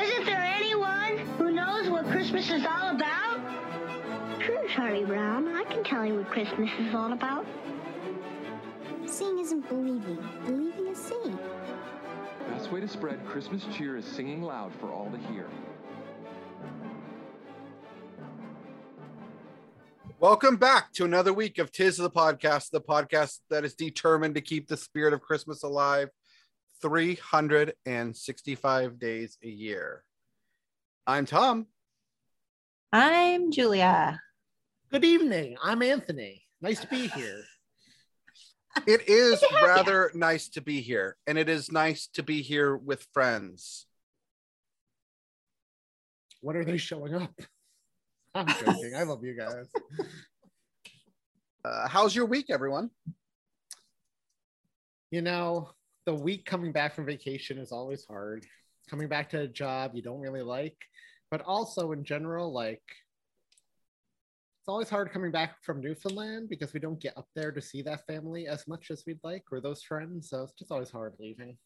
Isn't there anyone who knows what Christmas is all about? Sure, Charlie Brown. I can tell you what Christmas is all about. Seeing isn't believing. Believing is seeing. Best way to spread Christmas cheer is singing loud for all to hear. Welcome back to another week of Tis the Podcast, the podcast that is determined to keep the spirit of Christmas alive 365 days a year. I'm Tom. I'm Julia. Good evening. I'm Anthony. Nice to be here. It is rather nice to be here, and it is nice to be here with friends. When are they showing up? I'm joking. I love you guys. Uh, how's your week, everyone? You know, the week coming back from vacation is always hard. Coming back to a job you don't really like, but also in general, like it's always hard coming back from Newfoundland because we don't get up there to see that family as much as we'd like or those friends. So it's just always hard leaving.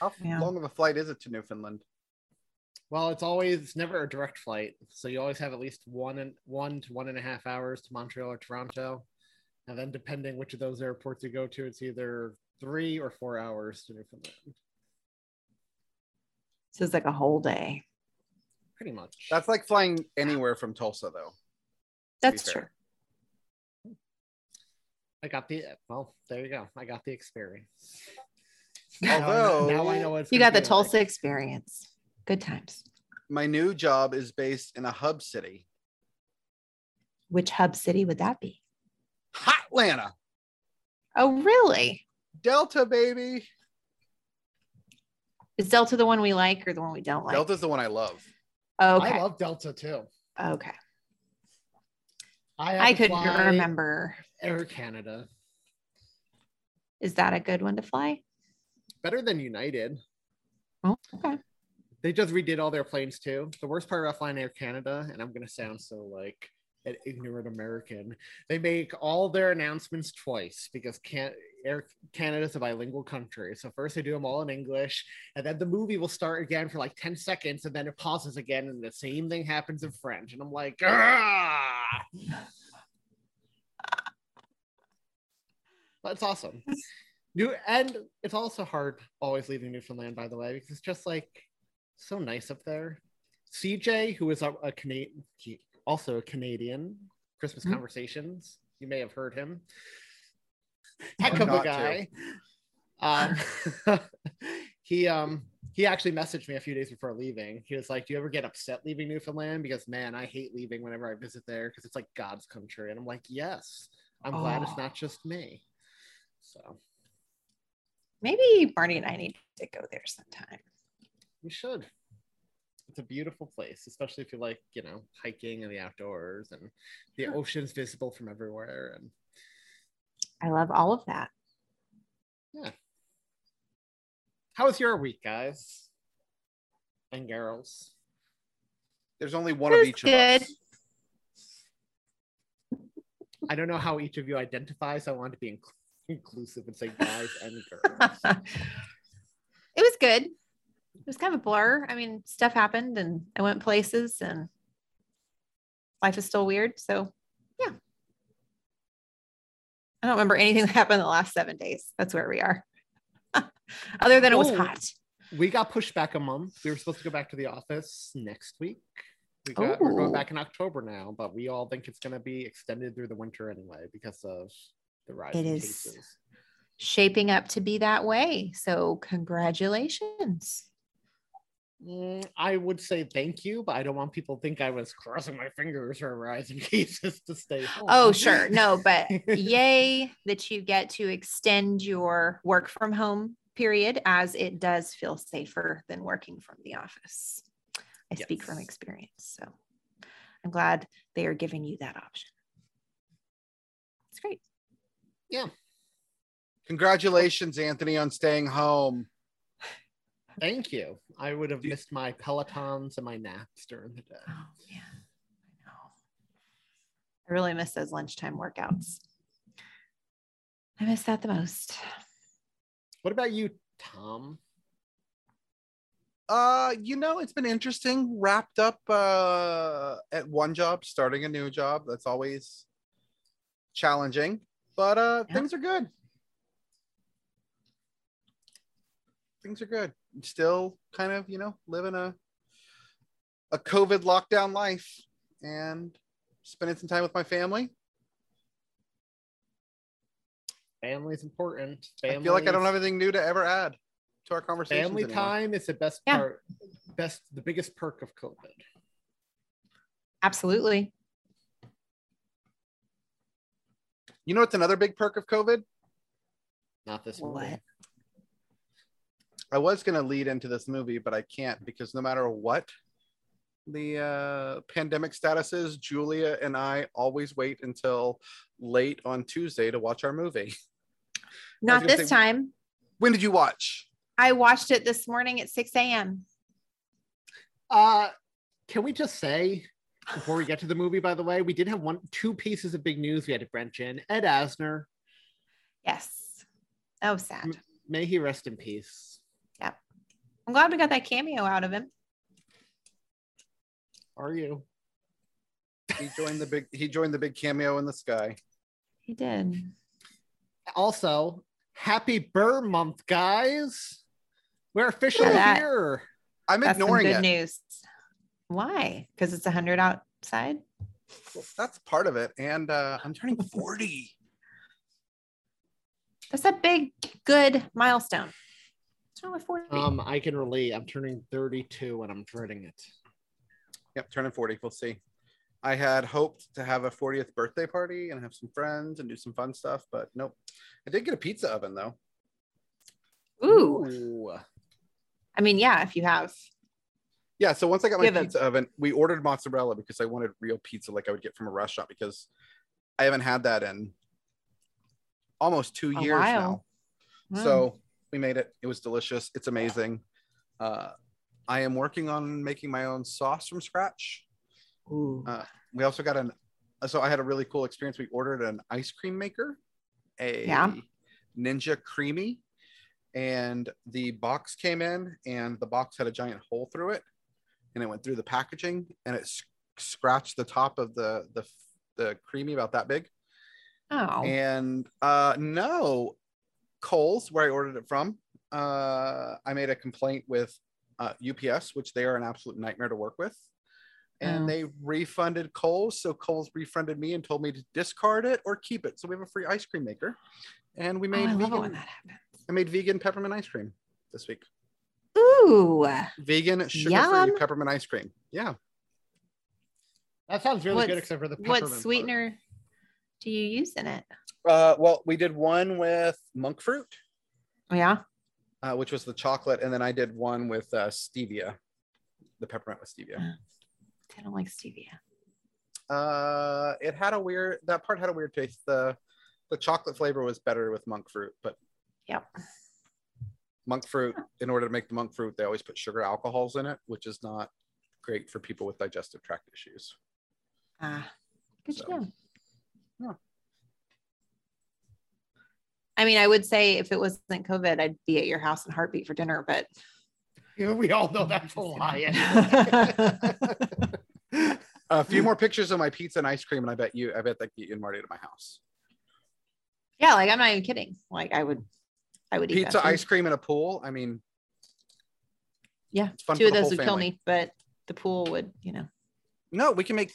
How Yeah. long of a flight is it to Newfoundland? Well, it's always it's never a direct flight, so you always have at least one and one to one and a half hours to Montreal or Toronto, and then depending which of those airports you go to, it's either three or four hours to Newfoundland. So it's like a whole day. Pretty much. That's like flying anywhere from Tulsa, though. That's true. I got the well. There you go. I got the experience. Although- now, I know it's You got the Tulsa like. experience. Good times. My new job is based in a hub city, Which hub city would that be? Atlanta, Oh, really? Delta, baby. Is Delta the one we like or the one we don't like? Delta's the one I love. Okay. I love Delta too. okay. I, I couldn't remember. Air Canada Is that a good one to fly? better than United. Oh, okay. They just redid all their planes too. The worst part about flying Air Canada, and I'm gonna sound so like an ignorant American, they make all their announcements twice because can Air Canada's a bilingual country. So first they do them all in English, and then the movie will start again for like 10 seconds, and then it pauses again, and the same thing happens in French. And I'm like, ah! That's awesome. New and it's also hard always leaving Newfoundland, by the way, because it's just like so nice up there. CJ, who is a, a Canadian, also a Canadian, Christmas Mhm. Conversations. You may have heard him. Heck of a guy. Um, he um he actually messaged me a few days before leaving. He was like, "Do you ever get upset leaving Newfoundland? Because man, I hate leaving whenever I visit there because it's like God's country." And I'm like, "Yes, I'm glad it's Oh. not just me." So Maybe Barney and I need to go there sometime. You should. It's a beautiful place, especially if you like, you know, hiking and the outdoors and the ocean's visible from everywhere. And I love all of that. Yeah. How was your week, guys? And girls. There's only one of each good. of us. I don't know how each of you identify, so I want to be inc- inclusive and say guys and girls. it was good. It was kind of a blur. I mean, stuff happened and I went places and life is still weird. So, yeah. I don't remember anything that happened in the last seven days. That's where we are. Other than it was Oh. hot. we got pushed back a month. We were supposed to go back to the office next week. We got, we're going back oh. in October now, but we all think it's going to be extended through the winter anyway because of the rise It is cases. Shaping up to be that way. So, congratulations. Mm, I would say thank you, but I don't want people to think I was crossing my fingers or rising cases to stay home. Oh, sure. No, but yay that you get to extend your work from home period as it does feel safer than working from the office. I speak from experience. So I'm glad they are giving you that option. It's great. Yeah. Congratulations, Anthony, on staying home. Thank you. I would have missed my Pelotons and my naps during the day. Oh man, I know. I really miss those lunchtime workouts. I miss that the most. What about you, Tom? Uh, you know, it's been interesting. Wrapped up uh at one job, starting a new job. That's always challenging, but uh Yeah. things are good. Things are good. Still kind of, you know, living a a COVID lockdown life and spending some time with my family. Family's important. I feel like I don't have anything new to ever add to our conversation. family time is the best Yeah. part, best the biggest perk of COVID. Absolutely. You know what's another big perk of COVID? Not this What? movie. I was going to lead into this movie, but I can't because no matter what the uh, pandemic status is, Julia and I always wait until late on Tuesday to watch our movie. Not this say- time. When did you watch? I watched it this morning at 6 a.m. Uh, can we just say before we get to the movie? By the way, we did have one, two pieces of big news we had to branch in. Ed Asner, Yes. Oh, sad. may he rest in peace. I'm glad we got that cameo out of him. Are you? He joined the big. He joined the big cameo in the sky. He did. Also, happy Ber month, guys. We're officially that. here. I'm That's some ignoring good it. news. Why? Because it's 100 outside. Well, that's part of it, and uh, I'm turning 40. That's a big, good milestone. What's wrong with 40? Um, I can relate. I'm turning 32 and I'm dreading it. Yep, turning 40. We'll see. I had hoped to have a 40th birthday party and have some friends and do some fun stuff, but nope. I did get a pizza oven though. Ooh. Ooh. I mean, yeah, if you have. Yeah, so once I got my You have a- pizza oven, we ordered mozzarella because I wanted real pizza like I would get from a restaurant because I haven't had that in almost two A years while. now. Wow. So we made it. It was delicious. It's amazing. Uh, I am working on making my own sauce from scratch. Uh, we also got an so I had a really cool experience. We ordered an ice cream maker, a Yeah. Ninja Creami, and the box came in, and the box had a giant hole through it, and it went through the packaging, and it s- scratched the top of the the the Creami about that big. oh. And uh, no, Kohl's, where I ordered it from, uh, I made a complaint with uh, UPS, which they are an absolute nightmare to work with. And Oh. they refunded Kohl's. So Kohl's refunded me and told me to discard it or keep it. So we have a free ice cream maker. And we Oh, made I love it vegan, when that happens. I made vegan peppermint ice cream this week. Ooh. Vegan sugar-free peppermint ice cream. Yeah. That sounds really good, except for the What peppermint part. sweetener do you use in it? Uh, well, we did one with monk fruit, Oh, yeah. uh, which was the chocolate, and then I did one with uh, stevia, the peppermint with stevia. I don't like stevia. Uh, it had a weird. That part had a weird taste. the The chocolate flavor was better with monk fruit, but Yep. monk fruit. In order to make the monk fruit, they always put sugar alcohols in it, which is not great for people with digestive tract issues. Ah, good So, to know. yeah. I mean, I would say if it wasn't COVID, I'd be at your house in heartbeat for dinner, but Yeah, we all know that's a lie. A few more pictures of my pizza and ice cream, and I bet you, I bet that get you and Marty to my house. yeah, like I'm not even kidding. Like I would, I would eat Pizza, ice cream, and a pool. I mean, Yeah, it's fun two of those whole would kill me, but the pool would, you know. No, we can make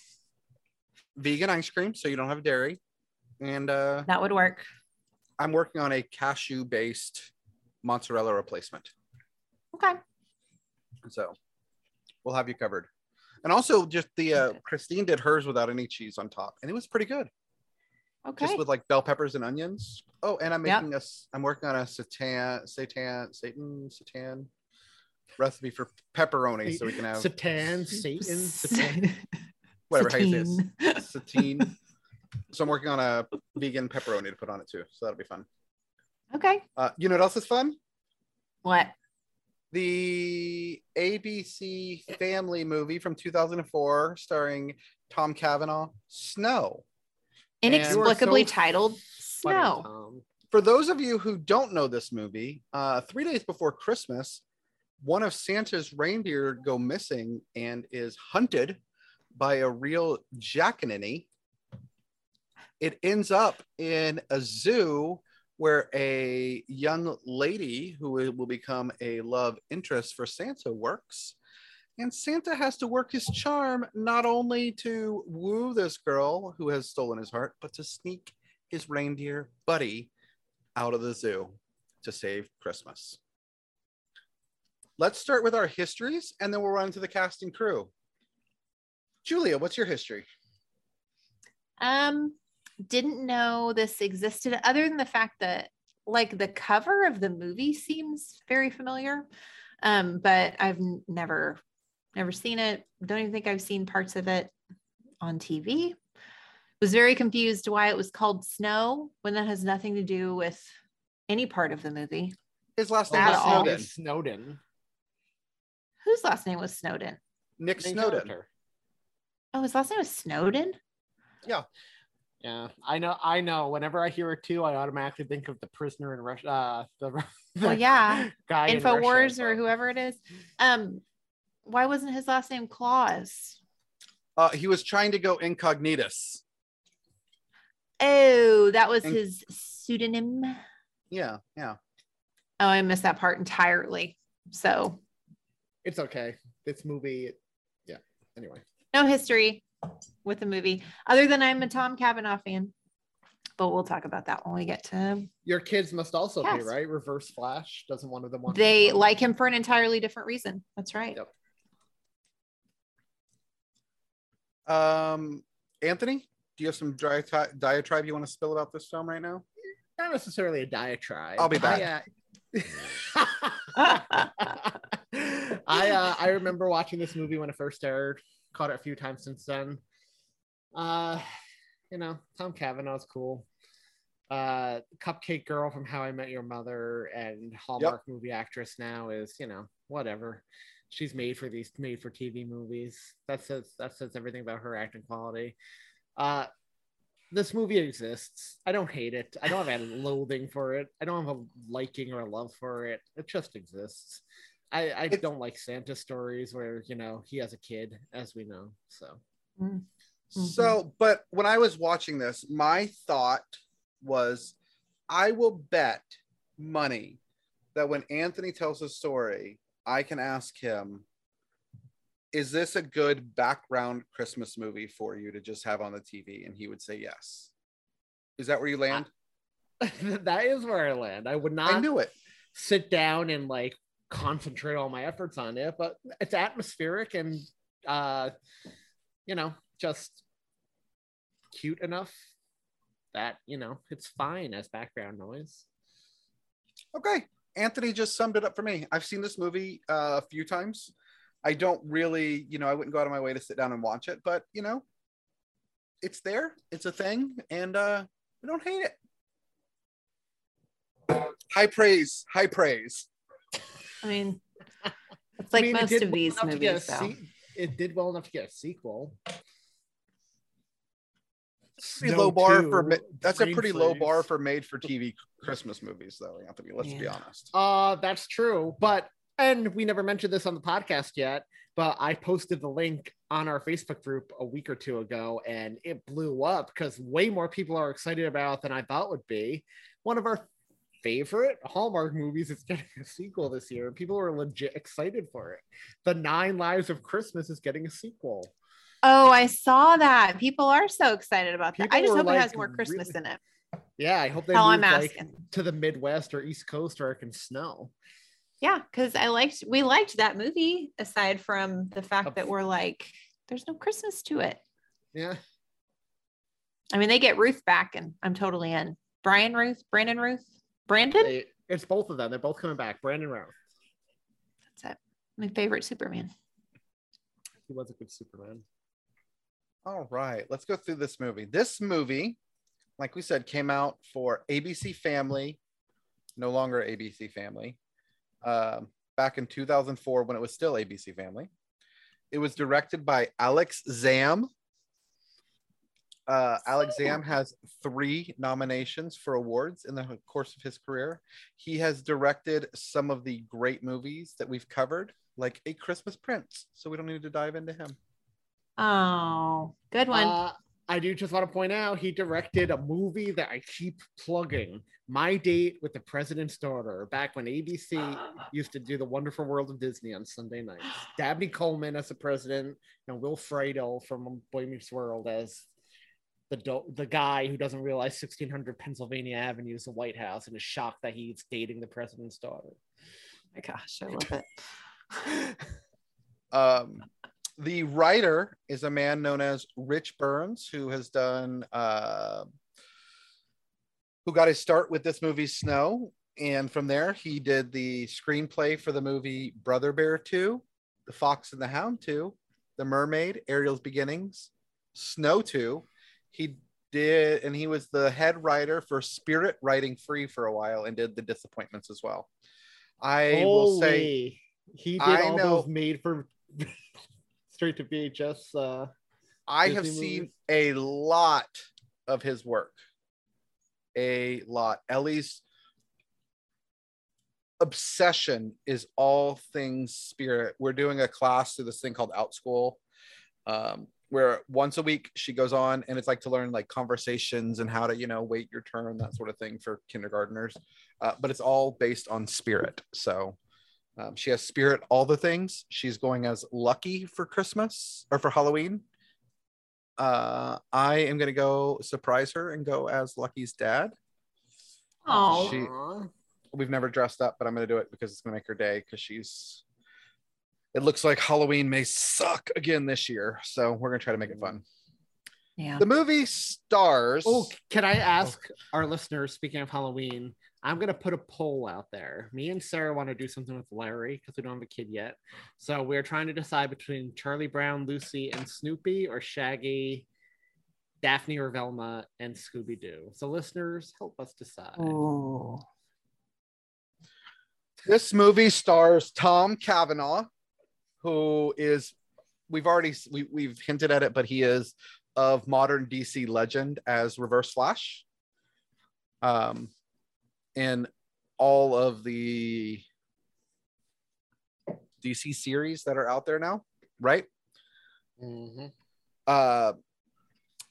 vegan ice cream, so you don't have dairy. And uh, That would work. I'm working on a cashew-based mozzarella replacement. Okay. So we'll have you covered. And also just the uh Okay. Christine did hers without any cheese on top. And it was pretty good. Okay. Just with like bell peppers and onions. Oh, and I'm Yep. making a s- I'm working on a satan, satan, Satan, satan recipe for pepperoni so we can have Satan, Satan, Satan. whatever how you say Satine. it. Satine. So I'm working on a vegan pepperoni to put on it too. So that'll be fun. Okay. Uh, you know what else is fun? What? The ABC family movie from 2004 starring Tom Cavanagh, Snow. Inexplicably so titled Snow. Tom. For those of you who don't know this movie, uh, three days before Christmas, one of Santa's reindeer go missing and is hunted by a real jackanini. It ends up in a zoo where a young lady who will become a love interest for Santa works. And Santa has to work his charm not only to woo this girl who has stolen his heart, but to sneak his reindeer buddy out of the zoo to save Christmas. Let's start with our histories and then we'll run to the cast and crew. Julia, what's your history? Um, didn't know this existed other than the fact that like the cover of the movie seems very familiar. Um, but I've never never seen it. Don't even think I've seen parts of it on TV. Was very confused why it was called Snow when that has nothing to do with any part of the movie. His last name was all. Snowden. Snowden. Whose last name was Snowden? Nick Snowden. Oh, his last name was Snowden. Yeah, I know. I know. Whenever I hear it too, I automatically think of the prisoner in Russia. Uh, the, Well, yeah. guy in Infowars Russia, or but- whoever it is. Um, why wasn't his last name Claus? Uh, he was trying to go incognitus. Oh, that was And- his pseudonym. Yeah, yeah. Oh, I missed that part entirely. So It's okay. This movie. Yeah. Anyway. no history with the movie, other than I'm a Tom Cavanagh fan. But we'll talk about that when we get to him. Your kids must also be right. Reverse Flash doesn't one of them want. They like him for an entirely different reason. That's right. Yep. Um, Anthony, do you have some dry diatribe you want to spill about this film right now? not necessarily a diatribe. I'll be I, uh, I uh, I remember watching this movie when it first aired. Caught it a few times since then. Uh, you know, Tom Cavanagh's cool. Uh, Cupcake Girl from How I Met Your Mother and Hallmark movie actress now is you know whatever. She's made for these made for TV movies. That says that says everything about her acting quality. Uh, this movie exists. I don't hate it. I don't have a loathing for it. I don't have a liking or a love for it. It just exists. I, I It's- don't like Santa stories where you know he has a kid, as we know. So Mhm. So, but when I was watching this, my thought was I will bet money that when Anthony tells a story, I can ask him, is this a good background Christmas movie for you to just have on the TV? And he would say yes. Is that where you land? that is where I land. I would not. I not knew it. sit down and like concentrate all my efforts on it, but it's atmospheric and uh you know, just cute enough that, you know, it's fine as background noise. Okay. Anthony just summed it up for me. I've seen this movie uh, a few times. I don't really, you know, I wouldn't go out of my way to sit down and watch it, but you know, it's there, it's a thing, and uh we don't hate it. High praise, high praise. I mean, it's I like mean, most did of well these enough to get a movies, se- it did well enough to get a sequel. Pretty Snow low bar 2, for that's a pretty low bar for made for TV Christmas movies, though, Anthony. Let's be honest. Uh, that's true. But and we never mentioned this on the podcast yet, but I posted the link on our Facebook group a week or two ago, and it blew up because way more people are excited about it than I thought would be. One of our favorite Hallmark movies is getting a sequel this year, people are legit excited for it. The Nine Lives of Christmas is getting a sequel. Oh, I saw that. People are so excited about that. People I just hope it has more Christmas really- in it. Yeah, I hope they Hell, move I'm like asking. to the Midwest or East Coast where it can snow. Yeah, because I liked we liked that movie aside from the fact that we're like, there's no Christmas to it. Yeah. I mean, they get Ruth back, and I'm totally in. Brian Ruth, Brandon Ruth, Brandon. They, it's both of them. They're both coming back. Brandon Rowe. That's it. My favorite Superman. He was a good Superman. All right, let's go through this movie. This movie, like we said, came out for ABC Family, no longer ABC Family, um, back in 2004 when it was still ABC Family. It was directed by Alex Zamm. Uh, Alex Zamm has three nominations for awards in the course of his career. He has directed some of the great movies that we've covered, like A Christmas Prince. So we don't need to dive into him. Oh, good one. Uh, I do just want to point out he directed a movie that I keep plugging My Date with the President's Daughter back when ABC used to do the Wonderful World of Disney on Sunday nights. Dabney Coleman as the president and Will Friedle from Boy Meets World as the do- the guy who doesn't realize 1600 Pennsylvania Avenue is the White House and is shocked that he's dating the president's daughter. my gosh, I love it. Um, the writer is a man known as Rich Burns, who has done, uh, who got his start with this movie Snow, and from there he did the screenplay for the movie Brother Bear 2, The Fox and the Hound 2, The Mermaid, Ariel's Beginnings, Snow 2. He did, and he was the head writer for Spirit Riding Free for a while, and did the Disappointments as well. I will say. He did I all know- those made for straight to VHS. Uh, I have Disney seen a lot of his work. A lot. Ellie's obsession is all things spirit. We're doing a class through this thing called Outschool, um, where once a week she goes on and it's like to learn like conversations and how to, you know, wait your turn, that sort of thing for kindergartners. Uh, but it's all based on spirit. So um, she has spirit, all the things. She's going as Lucky for Christmas or for Halloween. Uh, I am going to go surprise her and go as Lucky's dad. Oh, We've never dressed up, but I'm going to do it because it's going to make her day because she's. It looks like Halloween may suck again this year. So we're going to try to make it fun. yeah. The movie stars. Oh, can I ask oh. our listeners? Speaking of Halloween, I'm gonna put a poll out there. Me and Sarah want to do something with Larry because we don't have a kid yet. So we're trying to decide between Charlie Brown, Lucy, and Snoopy, or Shaggy, Daphne or Velma, and Scooby Doo. So listeners, help us decide. Oh, This movie stars Tom Cavanagh, who is we've already we, we've hinted at it, but he is of modern DC legend as Reverse Flash. Um, in all of the DC series that are out there now, right? Mm-hmm. uh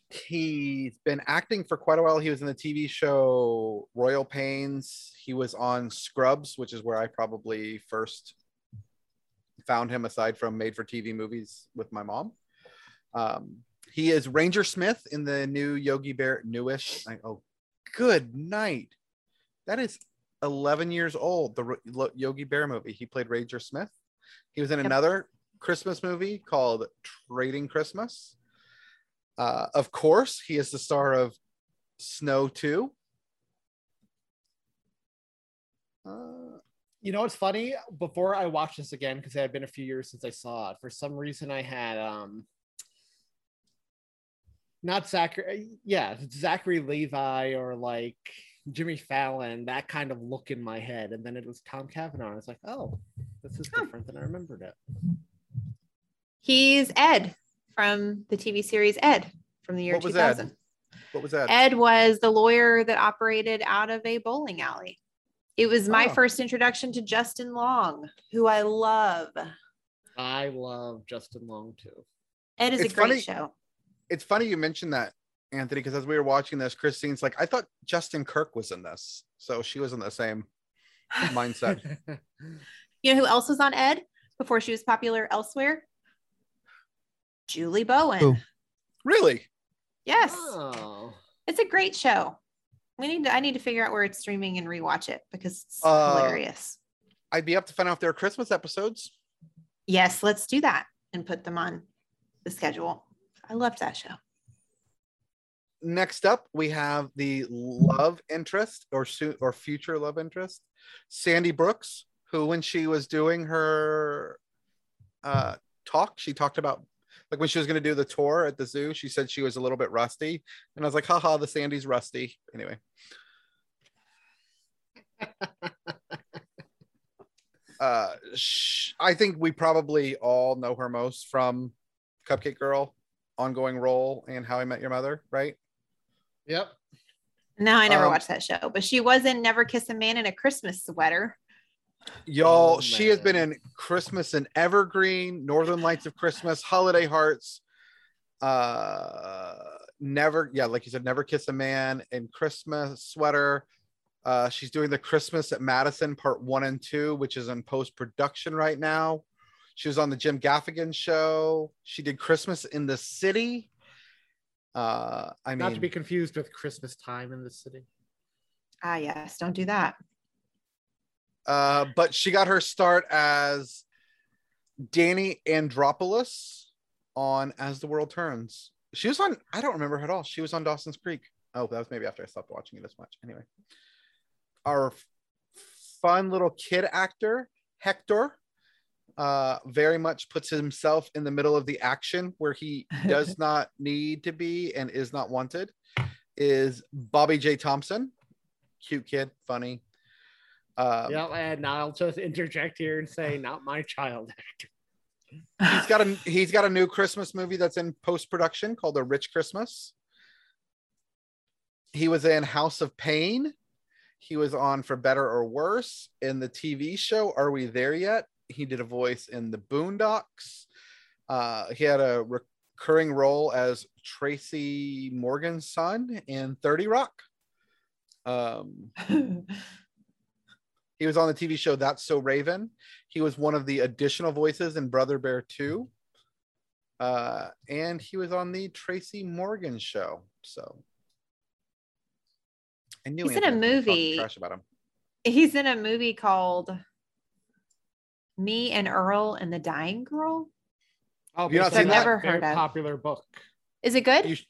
he's been acting for quite a while he was in the tv show royal pains he was on scrubs which is where i probably first found him aside from made for tv movies with my mom um he is ranger smith in the new yogi bear newish I, oh good night that is 11 years old the yogi bear movie he played ranger smith he was in Yep. another Christmas movie called Trading Christmas. Uh, of course, he is the star of Snow 2. Uh, You know what's funny? Before I watched this again, because it had been a few years since I saw it, for some reason I had um not Zachary, yeah, Zachary Levi or like Jimmy Fallon, that kind of look in my head. And then it was Tom Cavanagh. I was like, oh, this is different than I remembered it. he's Ed from the TV series Ed from the year What was Ed? 2000. what was that? Ed was the lawyer that operated out of a bowling alley. It was my Oh. first introduction to Justin Long, who I love. I love Justin Long too. Ed is It's a great funny- show. It's funny you mentioned that, Anthony, because as we were watching this, Christine's like, I thought Justin Kirk was in this. So she was in the same mindset. You know who else was on Ed before she was popular elsewhere? Julie Bowen. Who? really? Yes, oh. it's a great show. We need to. I need to figure out where it's streaming and rewatch it because it's Uh, hilarious. I'd be up to find out if there are Christmas episodes. Yes, let's do that and put them on the schedule. I loved that show. Next up, we have the love interest or su- or future love interest, Sandy Brooks, who when she was doing her uh, talk. She talked about like when she was going to do the tour at the zoo. She said she was a little bit rusty, and I was like, haha, the Sandy's rusty. Anyway. uh, sh- I think we probably all know her most from Cupcake Girl, ongoing role, and How I Met Your Mother, right? Yep. No, I never Um, watched that show, but she was in Never Kiss a Man in a Christmas sweater. Y'all, Oh, she has been in Christmas and Evergreen, Northern Lights of Christmas, Holiday Hearts, uh never, yeah, like you said, Never Kiss a Man and Christmas Sweater. Uh she's doing the Christmas at Madison part one and two, which is in post-production right now. She was on the Jim Gaffigan show. She did Christmas in the City. Uh I mean Not to be confused with Christmas time in the city. Ah, yes, don't do that. Uh, but she got her start as Dani Andropoulos on As the World Turns. She was on, I don't remember her at all. She was on Dawson's Creek. Oh, that was maybe after I stopped watching it as much. Anyway, our fun little kid actor, Hector, uh, very much puts himself in the middle of the action where he does not need to be and is not wanted, is Bobby J. Thompson. Cute kid, funny. Um, yeah, and I'll just interject here and say, not my child actor. he's got a he's got a new Christmas movie that's in post production called A Rich Christmas. He was in House of Pain. He was on For Better or Worse in the TV show Are We There Yet? He did a voice in The Boondocks. Uh, he had a recurring role as Tracy Morgan's son in 30 Rock. Um, he was on the TV show That's So Raven. He was one of the additional voices in Brother Bear 2. Uh, and he was on the Tracy Morgan show. So I knew He's in a Anthony was gonna talk movie. trash about him. He's in a movie called Me and Earl and the Dying Girl. Oh, You I've on that that? Never very heard of. popular book. Is it good? You sh-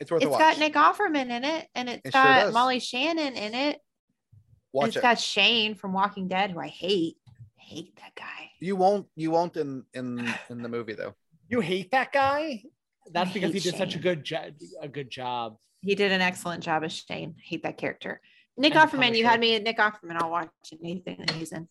it's worth a it's watch. got Nick Offerman in it, and it's It sure got does. Molly Shannon in it. And watch it's it. got Shane from Walking Dead, who I hate. I hate that guy. you won't you won't in in in the movie though. You hate that guy? That's I because he hate did such a good job. A good job. He did an excellent job as Shane. I hate that character. Nick And the Offerman, you Punisher. had me at Nick Offerman. I'll watch anything that he's in.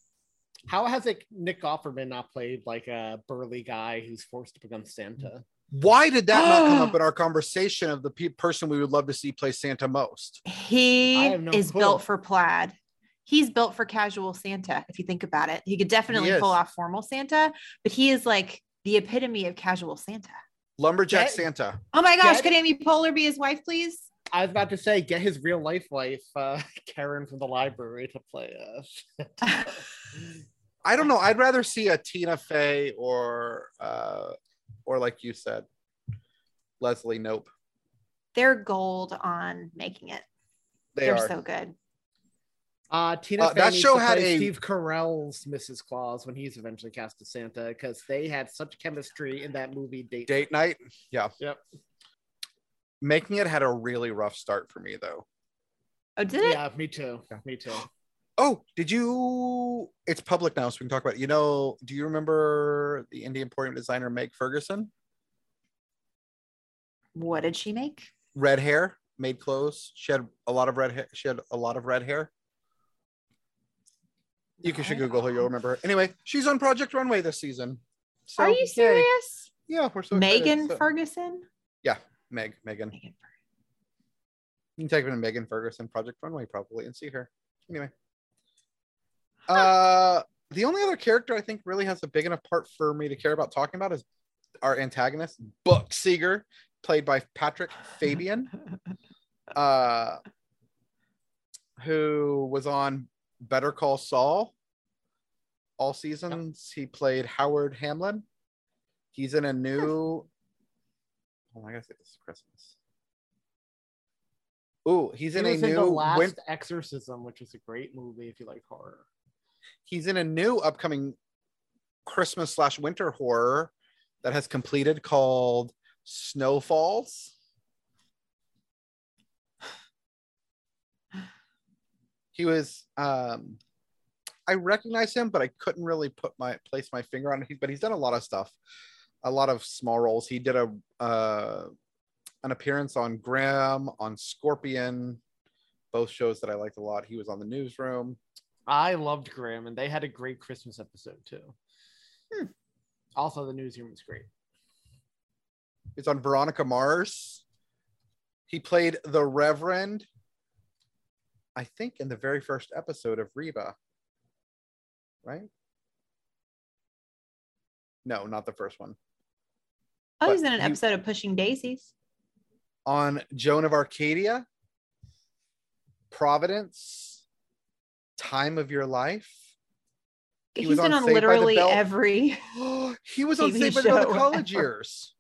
How has it Nick Offerman not played like a burly guy who's forced to become Santa? Why did that not come up in our conversation of the pe- person we would love to see play Santa most? He no is clue. built for plaid. He's built for casual Santa, if you think about it. He could definitely is. pull off formal Santa, but he is like the epitome of casual Santa. Lumberjack Get- Santa. Oh my gosh, Get- could Amy Poehler be his wife, please? I was about to say, get his real life wife, uh, Karen from the library, to play us. I don't know. I'd rather see a Tina Fey or uh or like you said, Leslie Nope. They're gold on making it. They They're are. so good. Uh, Tina Uh, that show had a- Steve Carell's Mrs. Claus when he's eventually cast as Santa because they had such chemistry in that movie. Date. Date night. Yeah. Yep. Making it had a really rough start for me though. Oh, did it? Yeah, me too. Me too. Oh, did you? It's public now, so we can talk about. It. You know, do you remember the Indie Emporium designer Meg Ferguson? What did she make? Red hair, made clothes. She had a lot of red hair. She had a lot of red hair. You can should Google her. You'll remember her. Anyway, she's on Project Runway this season. So, Are you yay. serious? Yeah, we're so excited. Megan So- Ferguson? Yeah, Meg, Megan. Megan You can type in Megan Ferguson Project Runway probably and see her. Anyway. Uh the only other character I think really has a big enough part for me to care about talking about is our antagonist, Buck Seeger, played by Patrick Fabian. uh who was on Better Call Saul all seasons. He played Howard Hamlin. He's in a new Oh, I guess it's Christmas. Ooh, he's He in a in the new Last win- Exorcism, which is a great movie if you like horror. he's in a new upcoming Christmas slash winter horror that has completed called Snowfalls. He was um I recognize him, but I couldn't really put my place my finger on it. But he's done a lot of stuff, a lot of small roles. He did a uh, an appearance on Graham, on Scorpion, both shows that I liked a lot. He was on the Newsroom. I loved Graham, and they had a great Christmas episode too. Hmm. Also, the newsroom was great. It's on Veronica Mars. He played the Reverend, I think, in the very first episode of Reba. Right? No, not the first one. Oh, he's in an he- episode of Pushing Daisies. On Joan of Arcadia, Providence, Time of Your Life. He He's was been on on Saved by the literally every. he was on TV Saved by the college years.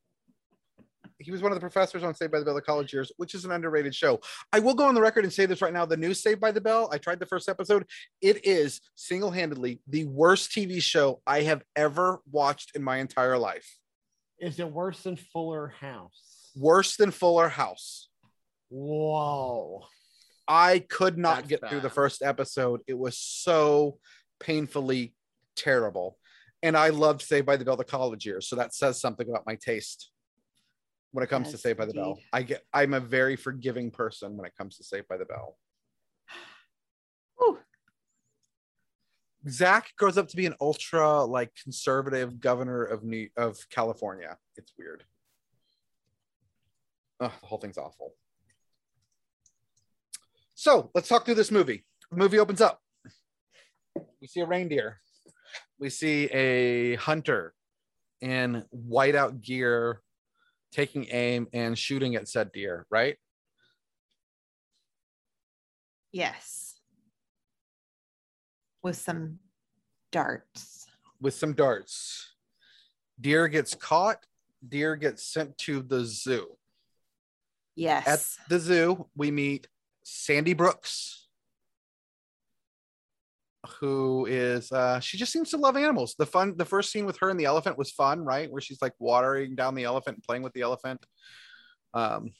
He was one of the professors on Saved by the Bell the college years, which is an underrated show. I will go on the record and say this right now: the new Saved by the Bell. I tried the first episode. It is single-handedly the worst TV show I have ever watched in my entire life. Is it worse than Fuller House? Worse than Fuller House. Whoa. I could not That's get through the first episode. It was so painfully terrible. And I loved Saved by the Bell the college years. So that says something about my taste when it comes to Yes, Saved by the Bell. I get I'm a very forgiving person when it comes to Saved by the Bell. Whew. Zach grows up to be an ultra like conservative governor of New of California. It's weird. Ugh, the whole thing's awful. So let's talk through this movie. The movie opens up. We see a reindeer. We see a hunter in whiteout gear taking aim and shooting at said deer, right? Yes. With some darts. With some darts. Deer gets caught, deer gets sent to the zoo. Yes. At the zoo, we meet Sandy Brooks, who is uh she just seems to love animals. The fun the first scene with her and the elephant was fun, right? Where she's like watering down the elephant and playing with the elephant. Um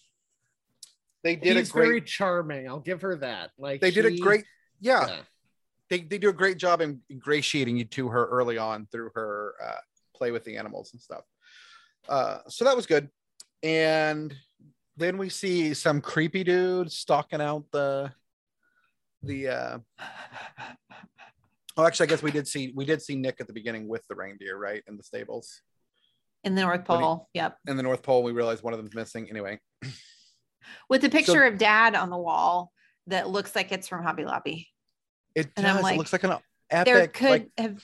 they did He's a great very charming. I'll give her that. Like they did a great yeah, yeah. they, they do a great job in ingratiating you to her early on through her uh, play with the animals and stuff. Uh, so that was good. And then we see some creepy dude stalking out the the uh oh actually I guess we did see we did see Nick at the beginning with the reindeer, right? In the stables. in the North What do you- Pole. Yep. In the North Pole, we realized one of them's missing. Anyway, With the picture of dad on the wall that looks like it's from Hobby Lobby. it And does. like, it looks like an epic. there could like have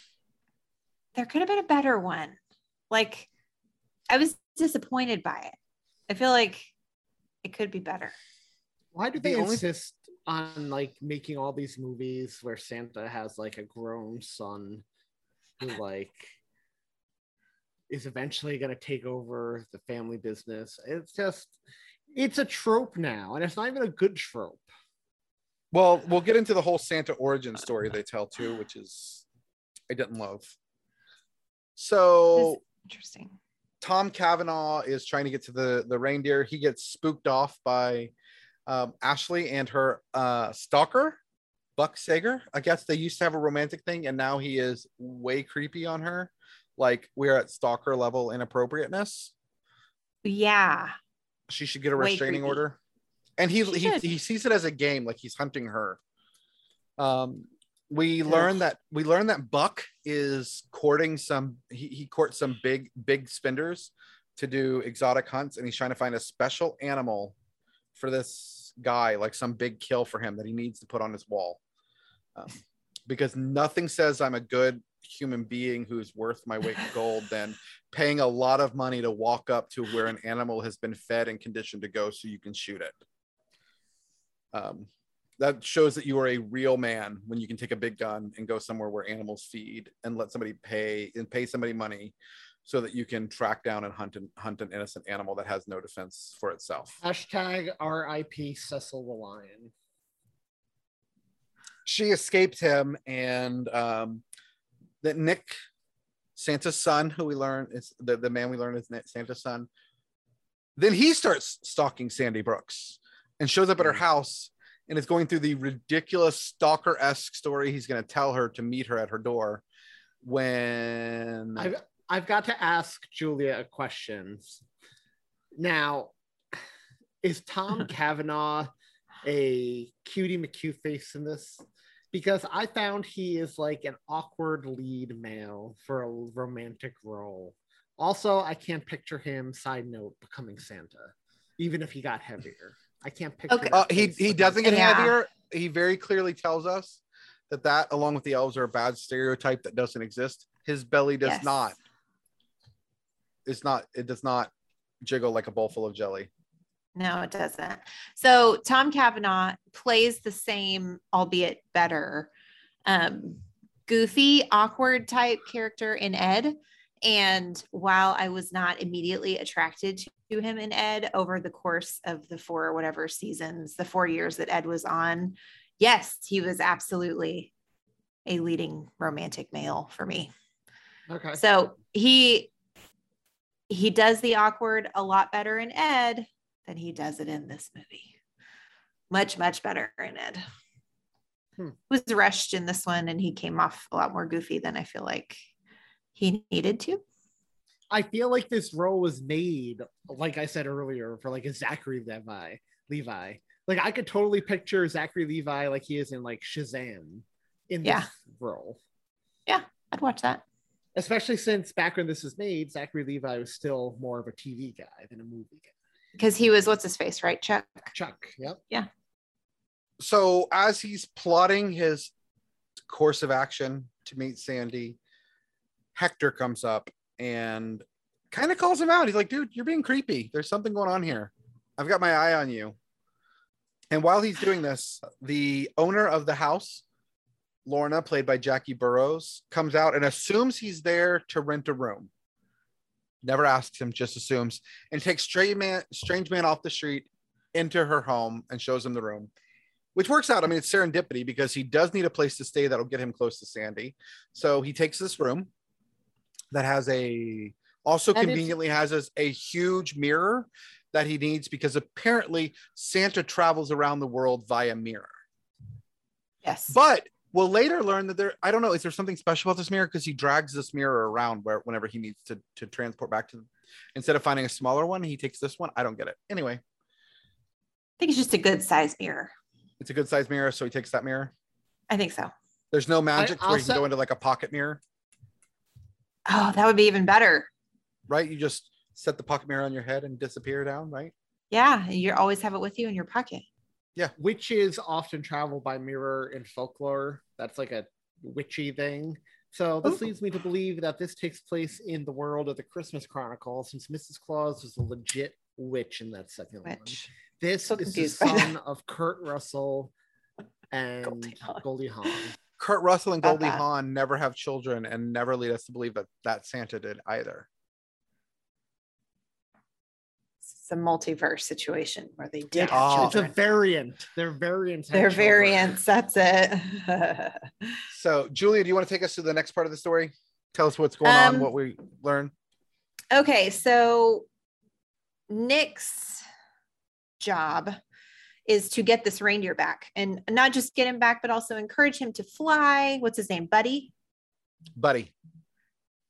there could have been a better one. Like I was disappointed by it. I feel like it could be better. Why do they only- insist on like making all these movies where Santa has like a grown son who like is eventually going to take over the family business? It's just it's a trope now, and it's not even a good trope. Well, we'll get into the whole Santa origin story they tell too, which is I didn't love. So Interesting. Tom Cavanagh is trying to get to the the reindeer. He gets spooked off by um, Ashley and her uh, stalker, Buck Sager. I guess they used to have a romantic thing, and now he is way creepy on her. Like we're at stalker level inappropriateness. Yeah. She should get a Way restraining creepy. order. And he he, he sees it as a game, like he's hunting her. Um, we learn that we learn that Buck is courting some he, he courts some big big spenders to do exotic hunts, and he's trying to find a special animal for this guy, like some big kill for him that he needs to put on his wall. Um, because nothing says I'm a good human being who's worth my weight in gold than paying a lot of money to walk up to where an animal has been fed and conditioned to go so you can shoot it. Um, that shows that you are a real man when you can take a big gun and go somewhere where animals feed and let somebody pay and pay somebody money so that you can track down and hunt and hunt an innocent animal that has no defense for itself. Hashtag RIP Cecil the Lion. she escaped him and um that nick santa's son who we learn is the, the man we learn is Nick- santa's son then he starts stalking sandy brooks and shows up at her house and is going through the ridiculous stalker-esque story he's going to tell her to meet her at her door when I've I've got to ask Julia a question. Now, is Tom Cavanagh a cutie McCue face in this? Because I found he is like an awkward lead male for a romantic role. Also, I can't picture him, side note, becoming Santa, even if he got heavier. I can't picture Okay. Uh, he he doesn't get Yeah. heavier. He very clearly tells us that that, along with the elves, are a bad stereotype that doesn't exist. His belly does Yes. not. It's not. It does not jiggle like a bowl full of jelly. No, it doesn't. So Tom Cavanagh plays the same, albeit better, um, goofy, awkward type character in Ed. And while I was not immediately attracted to him in Ed over the course of the four or whatever seasons, the four years that Ed was on, yes, he was absolutely a leading romantic male for me. Okay. So he he does the awkward a lot better in Ed than he does it in this movie. Much, much better in Ed. Hmm. Was rushed in this one and he came off a lot more goofy than I feel like he needed to. I feel like this role was made, like I said earlier, for like a Zachary Levi. Levi. Like I could totally picture Zachary Levi like he is in like Shazam in this role. Yeah. I'd watch that. Especially since back when this was made, Zachary Levi was still more of a TV guy than a movie guy. Because he was what's his face, right? Chuck. Chuck, yep. Yeah. So as he's plotting his course of action to meet Sandy, Hector comes up and kind of calls him out. He's like, dude, you're being creepy. There's something going on here. I've got my eye on you. And while he's doing this, the owner of the house, Lorna, played by Jackie Burroughs, comes out and assumes he's there to rent a room. Never asks him, just assumes, and takes strange man, strange man off the street into her home and shows him the room which works out. I mean, it's serendipity because he does need a place to stay that'll get him close to Sandy. So he takes this room that has a also conveniently has a huge mirror that he needs because apparently Santa travels around the world via mirror. Yes. But we'll later learn that there, I don't know, is there something special about this mirror? Because he drags this mirror around where whenever he needs to, to transport back to them. instead of finding a smaller one, he takes this one. I don't get it. Anyway, I think it's just a good size mirror. it's a good size mirror, so he takes that mirror. I think so. There's no magic I'll where you can go into like a pocket mirror. Oh, that would be even better. right? You just set the pocket mirror on your head and disappear down, right? Yeah. You always have it with you in your pocket. Witches often travel by mirror in folklore. That's like a witchy thing. So this Ooh. leads me to believe that this takes place in the world of the Christmas Chronicle, since Mrs. Claus was a legit witch in that second one. This So is the confused by that. son of Kurt Russell and Goldie Hawn. Goldie Hawn. Kurt Russell and Goldie. Hawn never have children and never lead us to believe that that Santa did either. It's a multiverse situation where they did Yeah, have Oh. it's a variant. They're variants. They're variants. That's it. So, Julia, do you want to take us to the next part of the story? Tell us what's going Um, on, what we learn. okay, so Nick's job is to get this reindeer back and not just get him back, but also encourage him to fly. What's his name? Buddy? Buddy.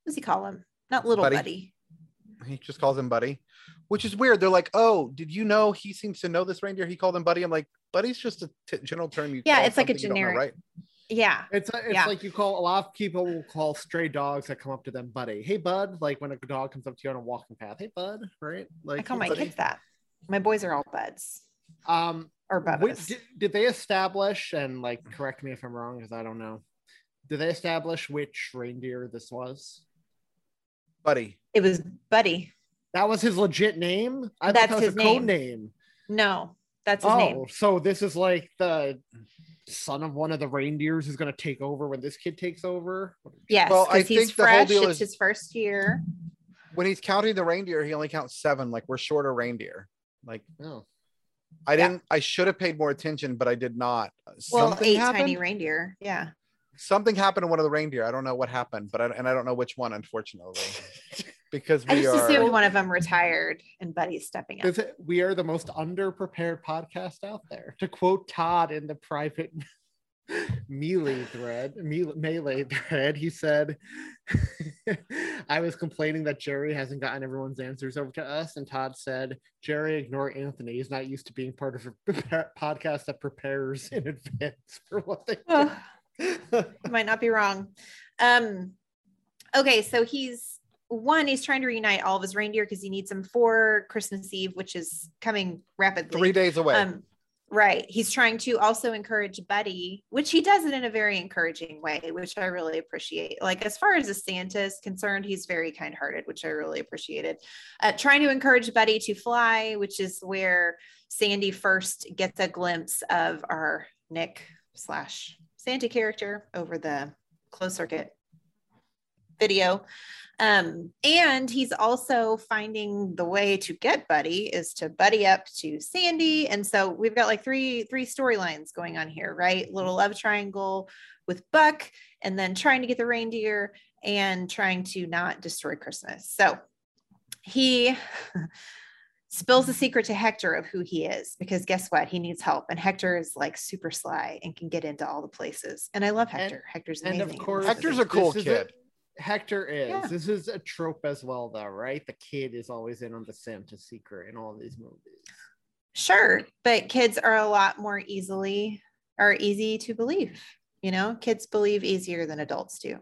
What does he call him? Not little Buddy. buddy. He just calls him Buddy, which is weird. They're like, oh, did you know he seems to know this reindeer? He called him Buddy. I'm like, Buddy's just a t- general term. You Yeah, it's like a something know, generic- right? Yeah. It's it's Yeah. like you call a lot of people will call stray dogs that come up to them buddy. Hey bud, like when a dog comes up to you on a walking path. Hey bud, right? Like I call "Hey, my buddy." kids that. My boys are all buds Um, or Wait, did, did they establish and like correct me if I'm wrong because I don't know. Did they establish which reindeer this was? Buddy. It was Buddy. That was his legit name. I thought That's that was his a code name. name. No, that's his oh, name. so this is like the son of one of the reindeers who's going to take over when this kid takes over. Yes, Well, I he's think the whole fresh. deal It's is- his first year. When he's counting the reindeer, he only counts seven. Like we're short a reindeer. Like Oh, I Yeah. didn't. I should have paid more attention, but I did not. Well, Something eight happened. tiny reindeer. Yeah. Something happened to one of the reindeer. I don't know what happened, but I, and I don't know which one, unfortunately. because I we just are. assumed one of them retired and Buddy's stepping up. Is it- we are the most underprepared podcast out there. To quote Todd in the private melee thread, melee, melee thread, he said, "I was complaining that Jerry hasn't gotten everyone's answers over to us," and Todd said, "Jerry, ignore Anthony. He's not used to being part of a podcast that prepares in advance for what they." Ugh, do." you might not be wrong. Um, okay, so he's one, he's trying to reunite all of his reindeer because he needs them for Christmas Eve, which is coming rapidly. Three days away. Um, right. He's trying to also encourage Buddy, which he does it in a very encouraging way, which I really appreciate. Like, as far as the Santa is concerned, he's very kind hearted, which I really appreciated. Uh, trying to encourage Buddy to fly, which is where Sandy first gets a glimpse of our Nick slash Santa character over the closed circuit video. Um, and he's also finding the way to get Buddy is to buddy up to Sandy. And so we've got like three three storylines going on here, right? Little love triangle with Buck, and then trying to get the reindeer and trying to not destroy Christmas. So he spills the secret to Hector of who he is because guess what? He needs help. And Hector is like super sly and can get into all the places. And I love And- Hector. Hector's and of course, Hector's a cool this is kid. Hector is. Yeah. This is a trope as well, though, right? The kid is always in on the Santa secret in all these movies. Sure, but kids are a lot more easily are easy to believe. You know, kids believe easier than adults do.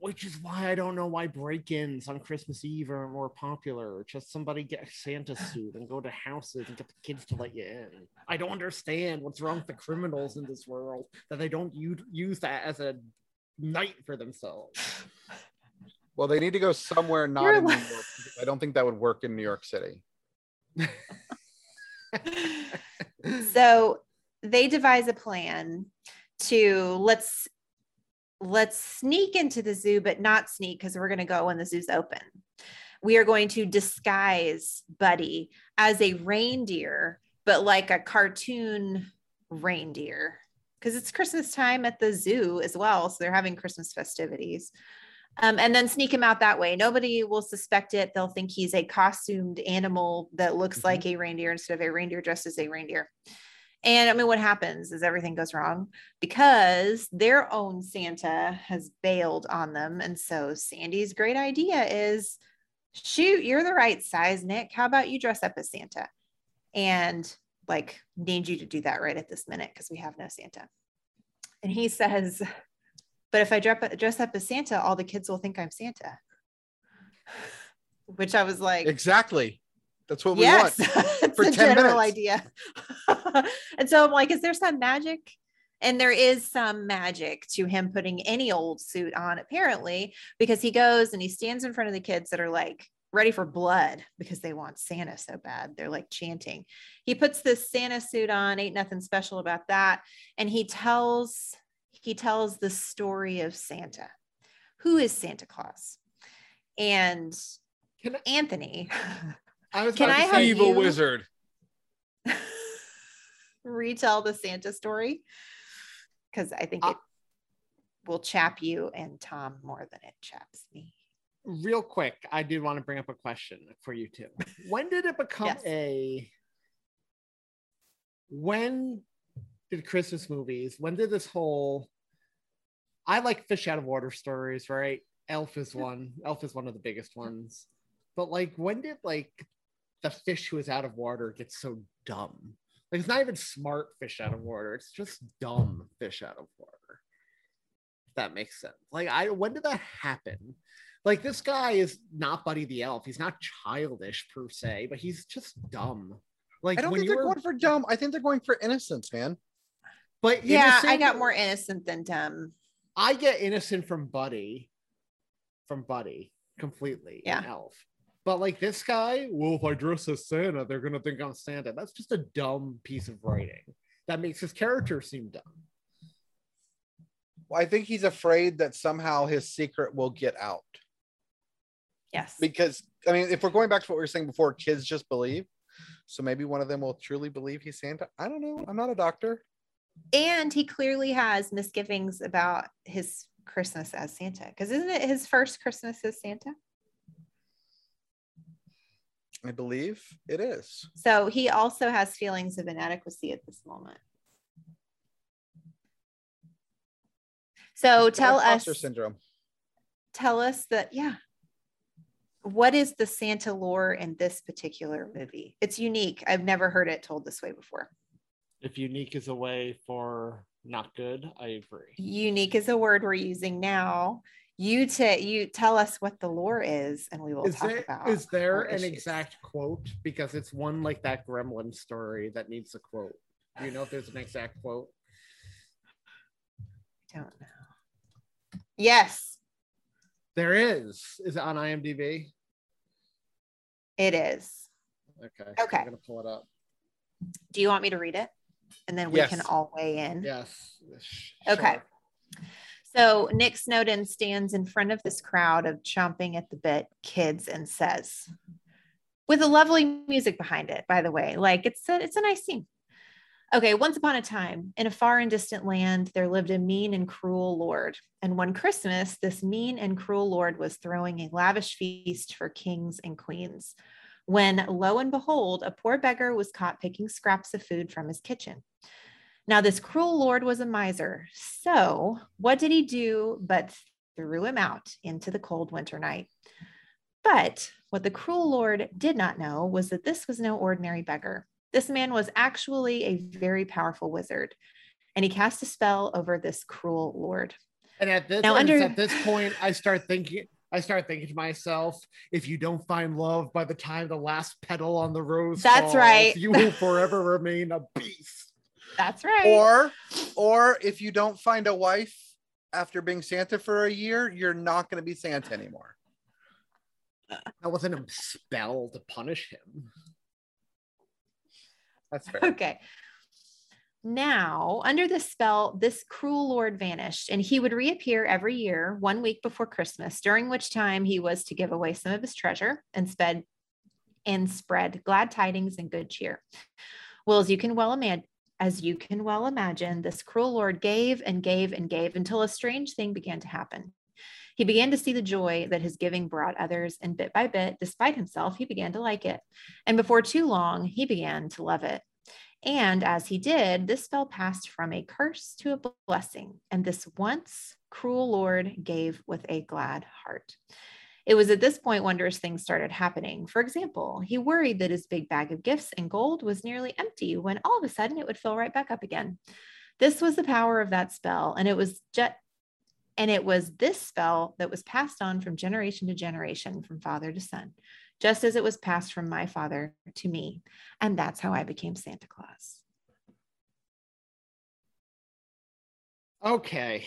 Which is why I don't know why break-ins on Christmas Eve are more popular. Just somebody get a Santa suit and go to houses and get the kids to let you in. I don't understand what's wrong with the criminals in this world that they don't u- use that as a night for themselves. Well, they need to go somewhere not You're in New York. I don't think that would work in New York City. so they devise a plan to let's let's sneak into the zoo but not sneak because we're going to go when the zoo's open. We are going to disguise buddy as a reindeer but like a cartoon reindeer. Because it's christmas time at the zoo as well so they're having christmas festivities. Um, and then sneak him out that way. Nobody will suspect it. They'll think he's a costumed animal that looks like a reindeer instead of a reindeer dressed as a reindeer and I mean, what happens is everything goes wrong because their own Santa has bailed on them. And so Sandy's great idea is shoot, you're the right size, Nick. How about you dress up as Santa? And like, need you to do that right at this minute because we have no Santa. And he says, but if I dress up as Santa, all the kids will think I'm Santa. Which I was like, Exactly. That's what we yes, want. it's for a 10 general minutes. idea. and so I'm like, is there some magic? And there is some magic to him putting any old suit on, apparently, because he goes and he stands in front of the kids that are like ready for blood because they want Santa so bad. They're like chanting. He puts this Santa suit on, ain't nothing special about that. And he tells he tells the story of Santa. Who is Santa Claus? And I- Anthony I was Can I to have Evil you- wizard. retell the Santa story because I think Uh, it will chap you and Tom more than it chaps me. real quick, I did want to bring up a question for you too. When did it become Yes. a when did Christmas movies, when did this whole I like fish out of water stories, right? Elf is one. Elf is one of the biggest ones. But like when did like the fish who is out of water gets so dumb? Like it's not even smart fish out of water, it's just dumb fish out of water. If that makes sense. Like I when did that happen? Like this guy is not Buddy the Elf. He's not childish per se, but he's just dumb. Like I don't when think they're were, going for dumb. I think they're going for innocence, man. but Yeah, I got more innocent than dumb. I get innocent from Buddy, from Buddy completely. in Yeah. Elf. But like this guy, well, if I dress as Santa, they're gonna think I'm Santa. That's just a dumb piece of writing. That makes his character seem dumb. Well, I think he's afraid that somehow his secret will get out. Yes. Because I mean, if we're going back to what we were saying before, kids just believe. So maybe one of them will truly believe he's Santa. I don't know. I'm not a doctor. And he clearly has misgivings about his Christmas as Santa because isn't it his first Christmas as Santa? I believe it is. So he also has feelings of inadequacy at this moment. So tell us Imposter syndrome. tell us that yeah. What is the Santa lore in this particular movie? It's unique. I've never heard it told this way before. If unique is a way for not good, I agree. Unique is a word we're using now. You to you tell us what the lore is, and we will Is talk there, about. is there an issues. exact quote? Because it's one like that gremlin story that needs a quote. Do you know if there's an exact quote? I don't know. Yes, There is. Is it on IMDb? it is. Okay. Okay. I'm gonna pull it up. Do you want me to read it? And then we Yes. can all weigh in. Yes. Okay. sure. So Nick Snowden stands in front of this crowd of chomping at the bit kids and says, with a lovely music behind it, by the way, like it's a, it's a nice scene. Okay, once upon a time, in a far and distant land, there lived a mean and cruel lord. And one Christmas, this mean and cruel lord was throwing a lavish feast for kings and queens. When, lo and behold, a poor beggar was caught picking scraps of food from his kitchen. Now, this cruel lord was a miser. So, what did he do but threw him out into the cold winter night? But what the cruel lord did not know was that this was no ordinary beggar. This man was actually a very powerful wizard, and he cast a spell over this cruel lord. And at this, Now, under- at this point, I start thinking. I start thinking to myself, if you don't find love by the time the last petal on the rose That's falls, right. you will forever remain a beast. That's right. Or, or if you don't find a wife after being Santa for a year, you're not going to be Santa anymore. That wasn't a spell to punish him. That's fair. Okay. Now, under this spell, this cruel lord vanished, and he would reappear every year, one week before Christmas, during which time he was to give away some of his treasure and sped and spread glad tidings and good cheer. Well, as you can well imagine, as you can well imagine, this cruel lord gave and gave and gave until a strange thing began to happen. He began to see the joy that his giving brought others, and bit by bit, despite himself, he began to like it. And before too long, he began to love it. And as he did, this spell passed from a curse to a blessing. And this once cruel Lord gave with a glad heart. It was at this point wondrous things started happening. For example, he worried that his big bag of gifts and gold was nearly empty when all of a sudden it would fill right back up again. This was the power of that spell, and it was just and it was this spell that was passed on from generation to generation, from father to son, just as it was passed from my father to me. And that's how I became Santa Claus. Okay.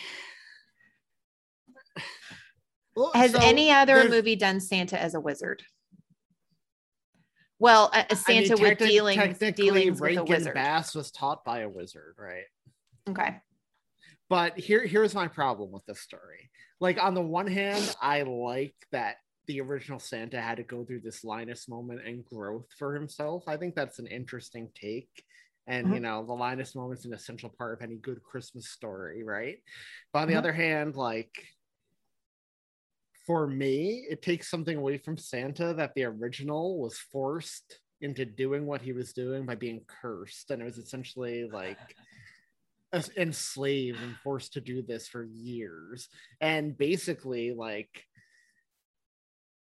Well, Has so any other movie done Santa as a wizard? Well, a, a I mean, Santa with technic- dealings, technically, dealings with a wizard. Bass was taught by a wizard, right? Okay. But here, here's my problem with this story. Like, on the one hand, I like that the original Santa had to go through this Linus moment and growth for himself. I think that's an interesting take. And you Mhm. know, the Linus moment's an essential part of any good Christmas story, right? But on the Mhm. other hand, like for me, it takes something away from Santa that the original was forced into doing what he was doing by being cursed. And it was essentially like enslaved and forced to do this for years. And basically, like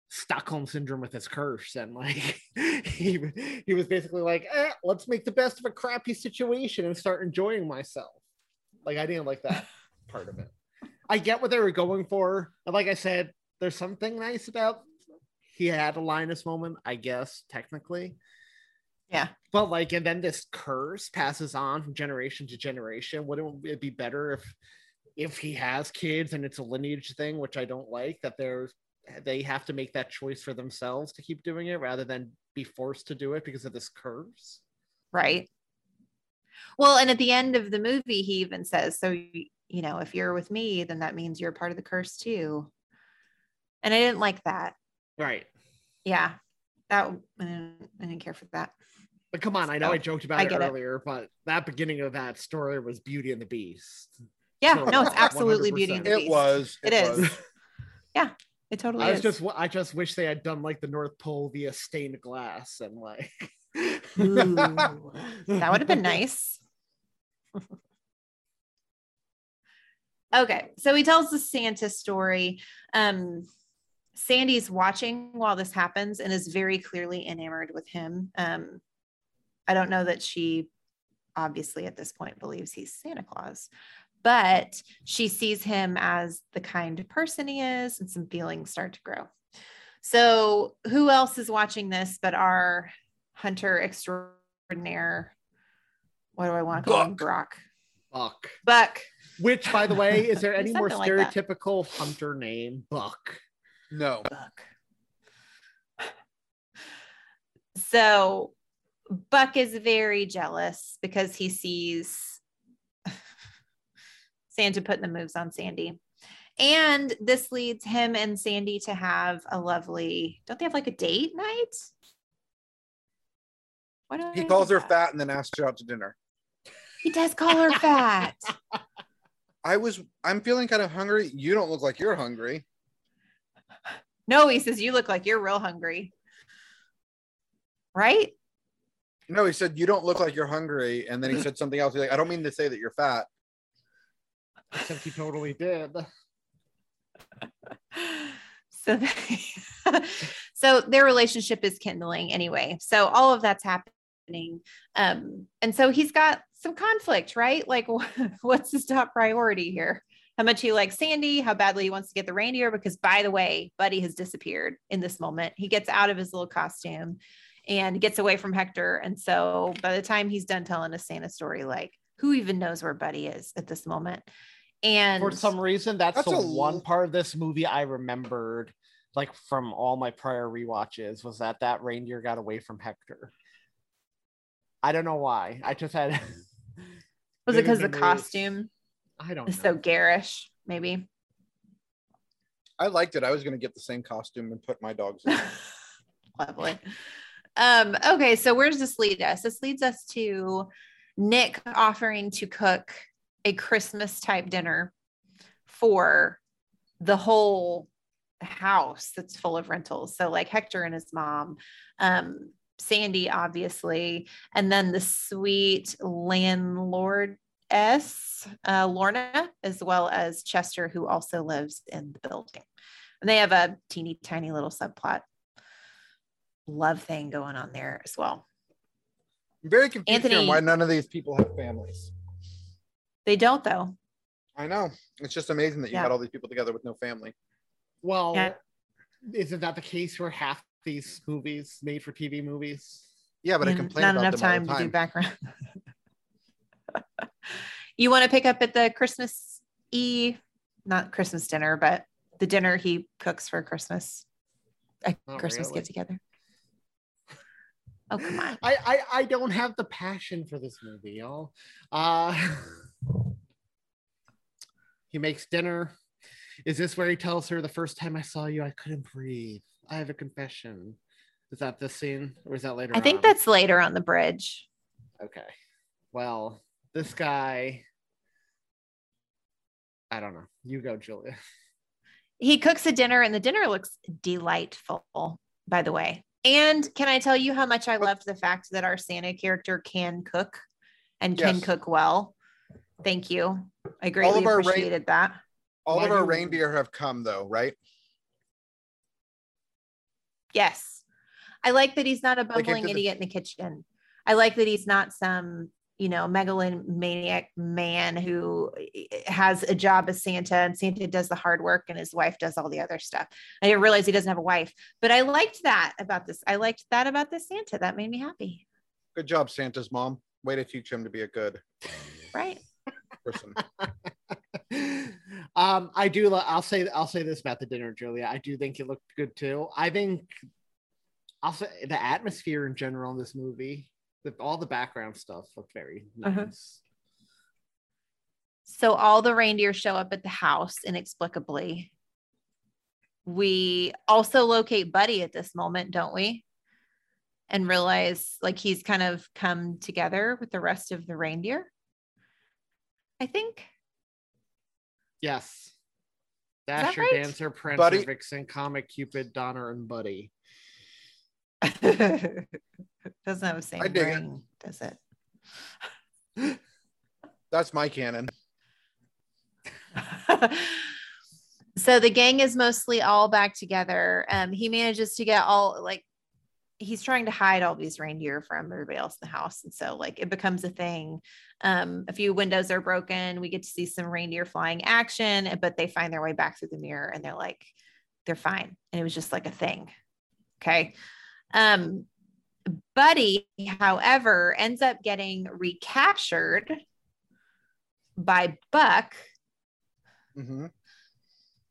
Stockholm syndrome with his curse, and like he he was basically like, eh, let's make the best of a crappy situation and start enjoying myself. Like I didn't like that part of it. I get what they were going for, and like I said, there's something nice about he had a Linus moment, I guess technically. Yeah. But like, and then this curse passes on from generation to generation. Wouldn't it be better if if he has kids and it's a lineage thing, which I don't like, that there's they have to make that choice for themselves to keep doing it rather than be forced to do it because of this curse. Right. Well, and at the end of the movie, he even says, So, you you know, if you're with me, then that means you're part of the curse too. And I didn't like that. Right. Yeah. That I didn't, I didn't care for that. But come on, I know So, I joked about I it get it. earlier, but that beginning of that story was Beauty and the Beast. Yeah, So, no, it's absolutely 100%. Beauty and the Beast. It Beast. was. It is. was. It totally is. I was is. just I just wish they had done like the North Pole via stained glass and like Ooh, that would have been nice. okay, so he tells the Santa story. Um, Sandy's watching while this happens and is very clearly enamored with him. Um, I don't know that she obviously at this point believes he's Santa Claus, but she sees him as the kind person he is, and some feelings start to grow. So, who else is watching this but our hunter extraordinaire? What do I want to call him? Brock. Buck. Buck. Which, by the way, is there any more Something like that. stereotypical hunter name? Buck. No. Buck. So Buck is very jealous because he sees Santa putting the moves on Sandy. And this leads him and Sandy to have a lovely, don't they have like a date night? He I calls her that? fat and then asks her out to dinner. He does call her fat. I was I'm feeling kind of hungry. You don't look like you're hungry. No, he says, You look like you're real hungry. Right? No, he said you don't look like you're hungry, and then he said something else. He's like, I don't mean to say that you're fat. Except he totally did. so they, so their relationship is kindling anyway so all of that's happening um and so he's got some conflict right like what's his top priority here how much he likes sandy how badly he wants to get the reindeer because by the way buddy has disappeared in this moment he gets out of his little costume and gets away from hector and so by the time he's done telling a santa story like who even knows where buddy is at this moment and For some reason, that's, That's the a one l- part of this movie I remembered, like from all my prior rewatches, was that that reindeer got away from Hector. I don't know why. I just had. was it because the costume I don't know. so garish maybe I liked it. I was gonna get the same costume and put my dogs in. Lovely. Um, okay, so where does this lead us? This leads us to Nick offering to cook a Christmas type dinner for the whole house that's full of rentals. So like Hector and his mom, um, Sandy, obviously, and then the sweet landlord S, uh, Lorna, as well as Chester, who also lives in the building. And they have a teeny tiny little subplot love thing going on there as well. I'm very confused here Anthony- on why none of these people have families. They don't though. I know. It's just amazing that you Yeah. had all these people together with no family. Well, Yeah. isn't that the case for half these movies made for TV movies? Yeah, but I And complain not about enough them all time the to do background. you want to pick up at the Christmas E, not Christmas dinner, but the dinner he cooks for Christmas, a Not Christmas really. get together. Oh come on! I, I I don't have the passion for this movie, y'all. Uh, he makes dinner. Is this where he tells her the first time I saw you, I couldn't breathe? I have a confession. Is that this scene, or is that later? I think on? that's later on the bridge. okay. Well, this guy. I don't know. You go, Julia. He cooks a dinner, and the dinner looks delightful. By the way, and can I tell you how much I loved the fact that our Santa character can cook and can Yes. cook well? Thank you. I All greatly of our ra- appreciated that. All Why of our reindeer have come though, right? Yes. I like that he's not a came bumbling to the- idiot in the kitchen. I like that he's not some, you know, megalomaniac man who eh, has a job as Santa and Santa does the hard work and his wife does all the other stuff. I didn't realize he doesn't have a wife, but I liked that about this. I liked that about this Santa. That made me happy. Good job, Santa's mom. Way to teach him to be a good Right. person. um, I do. li- I'll say. I'll say this about the dinner, Julia. I do think it looked good too. I think. I'll the atmosphere in general in this movie, the, all the background stuff looked very nice. Uh-huh. So all the reindeer show up at the house inexplicably. We also locate Buddy at this moment, don't we? And realize like he's kind of come together with the rest of the reindeer. I think. Yes. Dasher, right? Dancer, Prancer, Buddy- Vixen, Comet, Cupid, Donner, and Buddy. Doesn't have the same I dig it. ring, does it? That's my canon. so the gang is mostly all back together. Um, he manages to get all like he's trying to hide all these reindeer from everybody else in the house, and so like it becomes a thing. Um, a few windows are broken. We get to see some reindeer flying action, but they find their way back through the mirror, and they're like, they're fine, and it was just like a thing. Okay. Um, Buddy, however, ends up getting recaptured by Buck, hmm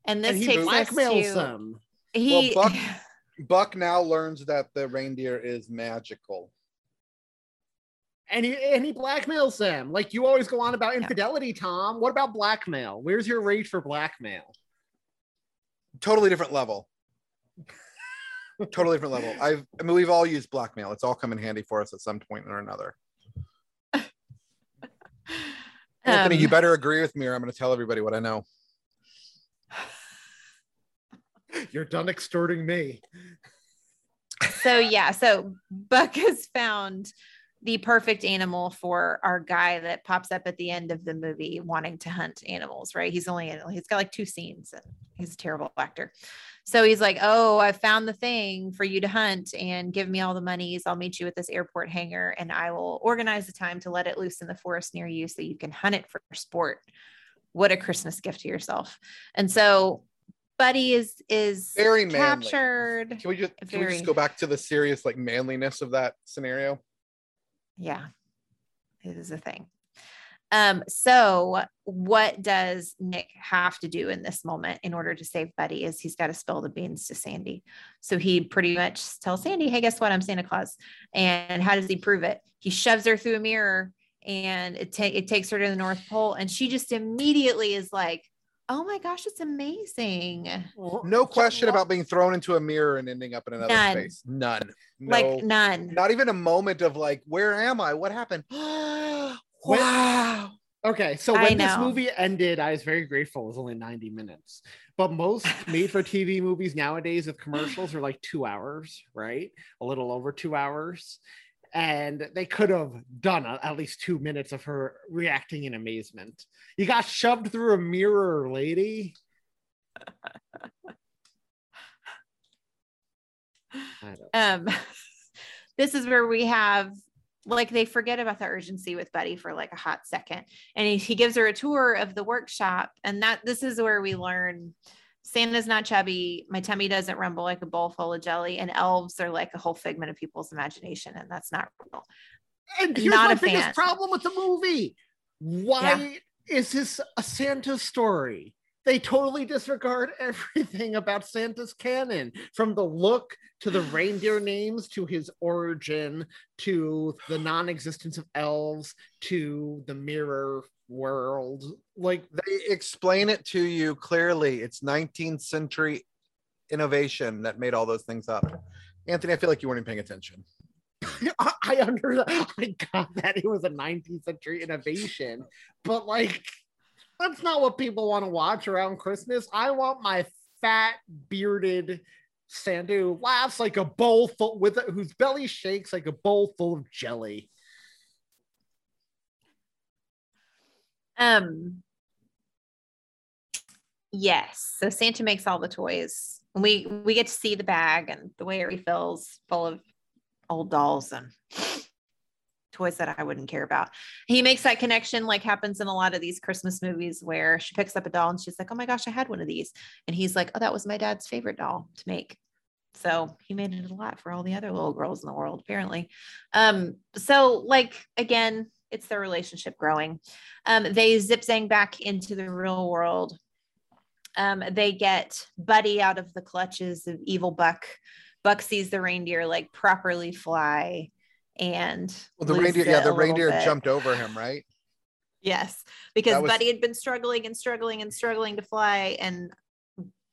and this and he takes us blackmails to them. he. Well, Buck- Buck now learns that the reindeer is magical. And he and he blackmails them. Like you always go on about infidelity, Tom. What about blackmail? Where's your rate for blackmail? Totally different level. Totally different level. I've I mean we've all used blackmail. It's all come in handy for us at some point or another. Anthony, Um, you better agree with me or I'm gonna tell everybody what I know. You're done extorting me. so yeah, so Buck has found the perfect animal for our guy that pops up at the end of the movie wanting to hunt animals, right? He's only in, he's got like two scenes and he's a terrible actor. So he's like, Oh, I found the thing for you to hunt and give me all the monies. I'll meet you at this airport hangar and I will organize the time to let it loose in the forest near you so you can hunt it for sport. What a Christmas gift to yourself. And so Buddy is is Very manly. captured. Can we just can we just go back to the serious like manliness of that scenario? Yeah, it is a thing. Um, so what does Nick have to do in this moment in order to save Buddy is he's got to spill the beans to Sandy. So he pretty much tells Sandy, Hey, guess what? I'm Santa Claus. And how does he prove it? He shoves her through a mirror and it, ta- it takes her to the North Pole. And she just immediately is like, Oh my gosh, it's amazing. No question about being thrown into a mirror and ending up in another None. space. None. No, Like none. not even a moment of like, where am I? What happened? wow. Okay, so when this movie ended, I was very grateful it was only 90 minutes. But most made for TV movies nowadays with commercials are like two hours, right? A little over two hours. And they could have done a- at least two minutes of her reacting in amazement. You got shoved through a mirror, lady. Um this is where we have like they forget about the urgency with buddy for like a hot second and he, he gives her a tour of the workshop and that this is where we learn santa's not chubby my tummy doesn't rumble like a bowl full of jelly and elves are like a whole figment of people's imagination and that's not real And here's Not my a biggest fan. problem with the movie. Why is this a Santa story? They totally disregard everything about Santa's canon, from the look to the reindeer names to his origin to the non-existence of elves to the mirror world. Like They explain it to you clearly. It's 19th century innovation that made all those things up. Anthony, I feel like you weren't even paying attention. I, I under I got that it was a 19th century innovation, but like that's not what people want to watch around Christmas. I want my fat bearded Sandu laughs like a bowl full with whose belly shakes like a bowl full of jelly. Um yes so santa makes all the toys and we we get to see the bag and the way it refills full of old dolls and toys that I wouldn't care about. He makes that connection like happens in a lot of these Christmas movies where she picks up a doll and she's like, "Oh my gosh, I had one of these." And he's like, "Oh, that was my dad's favorite doll to make." So he made it a lot for all the other little girls in the world, apparently. Um, so like again, it's their relationship growing. Um, they zip zang back into the real world. Um, they get Buddy out of the clutches of evil Buck. Buck sees the reindeer like properly fly and Well, the reindeer, yeah, the reindeer bit. jumped over him, right? Yes, because was- Buddy had been struggling and struggling and struggling to fly and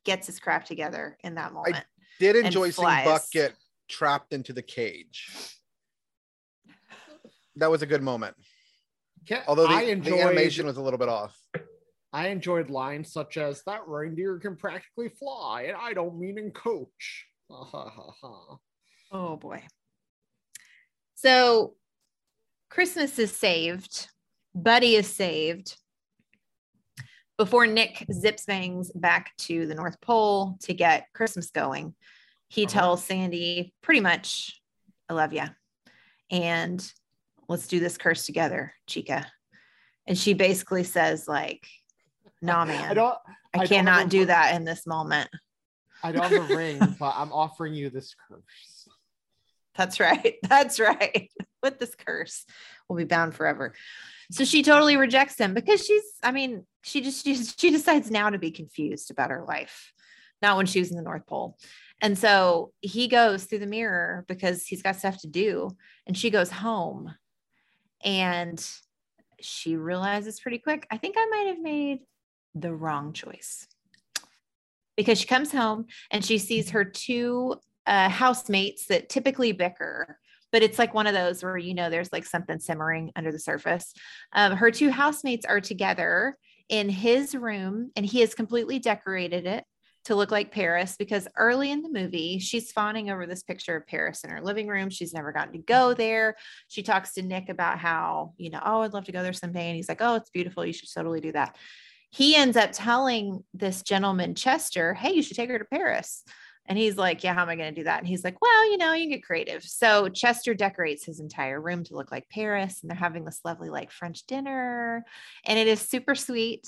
gets his crap together in that moment. I Did enjoy seeing Buck get trapped into the cage. That was a good moment. Ca- Although the, I the animation was a little bit off. I enjoyed lines such as that reindeer can practically fly, and I don't mean in coach. Ha ha ha ha. Oh boy. So Christmas is saved. Buddy is saved. Before Nick zips bangs back to the North Pole to get Christmas going, he uh-huh. tells Sandy pretty much, I love you. And let's do this curse together, Chica. And she basically says, like, nah, man. I don't. I, don't cannot a- do that in this moment. I don't have a ring, but I'm offering you this curse. That's right. That's right. With this curse, we'll be bound forever. So she totally rejects him because she's, I mean, she just she, she decides now to be confused about her life, not when she was in the North Pole. And so he goes through the mirror because he's got stuff to do. And she goes home and she realizes pretty quick, I think I might have made the wrong choice. Because she comes home and she sees her two uh, housemates that typically bicker, but it's like one of those where you know there's like something simmering under the surface. Um, her two housemates are together in his room, and he has completely decorated it to look like Paris because early in the movie, she's fawning over this picture of Paris in her living room. She's never gotten to go mm-hmm. there. She talks to Nick about how, you know, oh, I'd love to go there someday. And he's like, oh, it's beautiful. You should totally do that. He ends up telling this gentleman, Chester, hey, you should take her to Paris. And he's like, Yeah, how am I going to do that? And he's like, Well, you know, you can get creative. So Chester decorates his entire room to look like Paris, and they're having this lovely, like French dinner. And it is super sweet.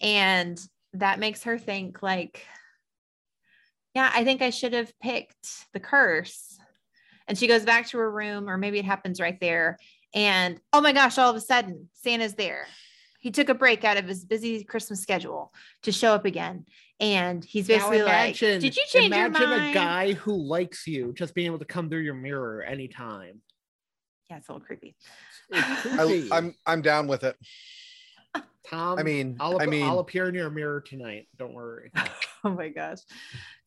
And that makes her think, like, yeah, I think I should have picked the curse. And she goes back to her room, or maybe it happens right there. And oh my gosh, all of a sudden, Santa's there. He took a break out of his busy Christmas schedule to show up again. And he's Now basically like, Did you change imagine your mind? a guy who likes you just being able to come through your mirror anytime. Yeah, it's a little creepy. It's I, I'm I'm down with it. Tom. I mean, I'll, I mean, I'll appear in your mirror tonight. Don't worry. Oh my gosh.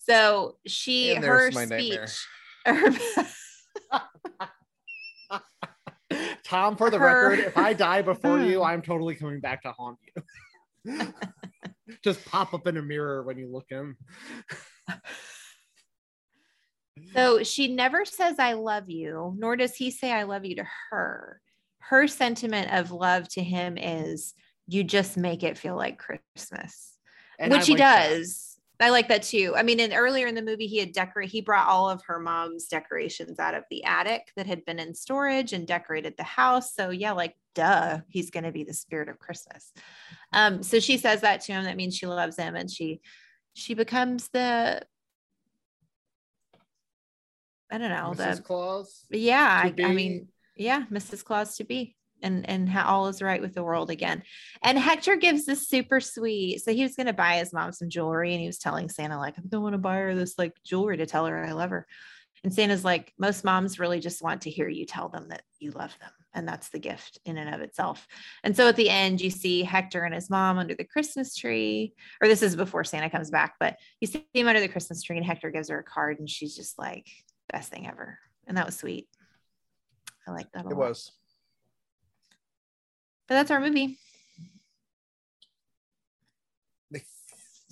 So she And her speech. her- Tom, for the Her- record, if I die before you, I'm totally coming back to haunt you. Just pop up in a mirror when you look in. so she never says I love you, nor does he say I love you to her. Her sentiment of love to him is you just make it feel like Christmas. And which I he like that. I like that too. I mean, in earlier in the movie, he had decorate. He brought all of her mom's decorations out of the attic that had been in storage and decorated the house. So yeah, like duh, he's going to be the spirit of Christmas. Um, so she says that to him. That means she loves him, and she she becomes the I don't know Mrs. the Claus. yeah. I, I mean yeah, Mrs. Claus to be. And and how all is right with the world again. And Hector gives this super sweet. So he was gonna buy his mom some jewelry, and he was telling Santa like, I don't want to buy her this like jewelry to tell her I love her. And Santa's like, most moms really just want to hear you tell them that you love them. And that's the gift in and of itself. And so at the end, you see Hector and his mom under the Christmas tree, or this is before Santa comes back, but you see him under the Christmas tree, and Hector gives her a card, and she's just like, best thing ever. And that was sweet. I like that a It was. But that's our movie.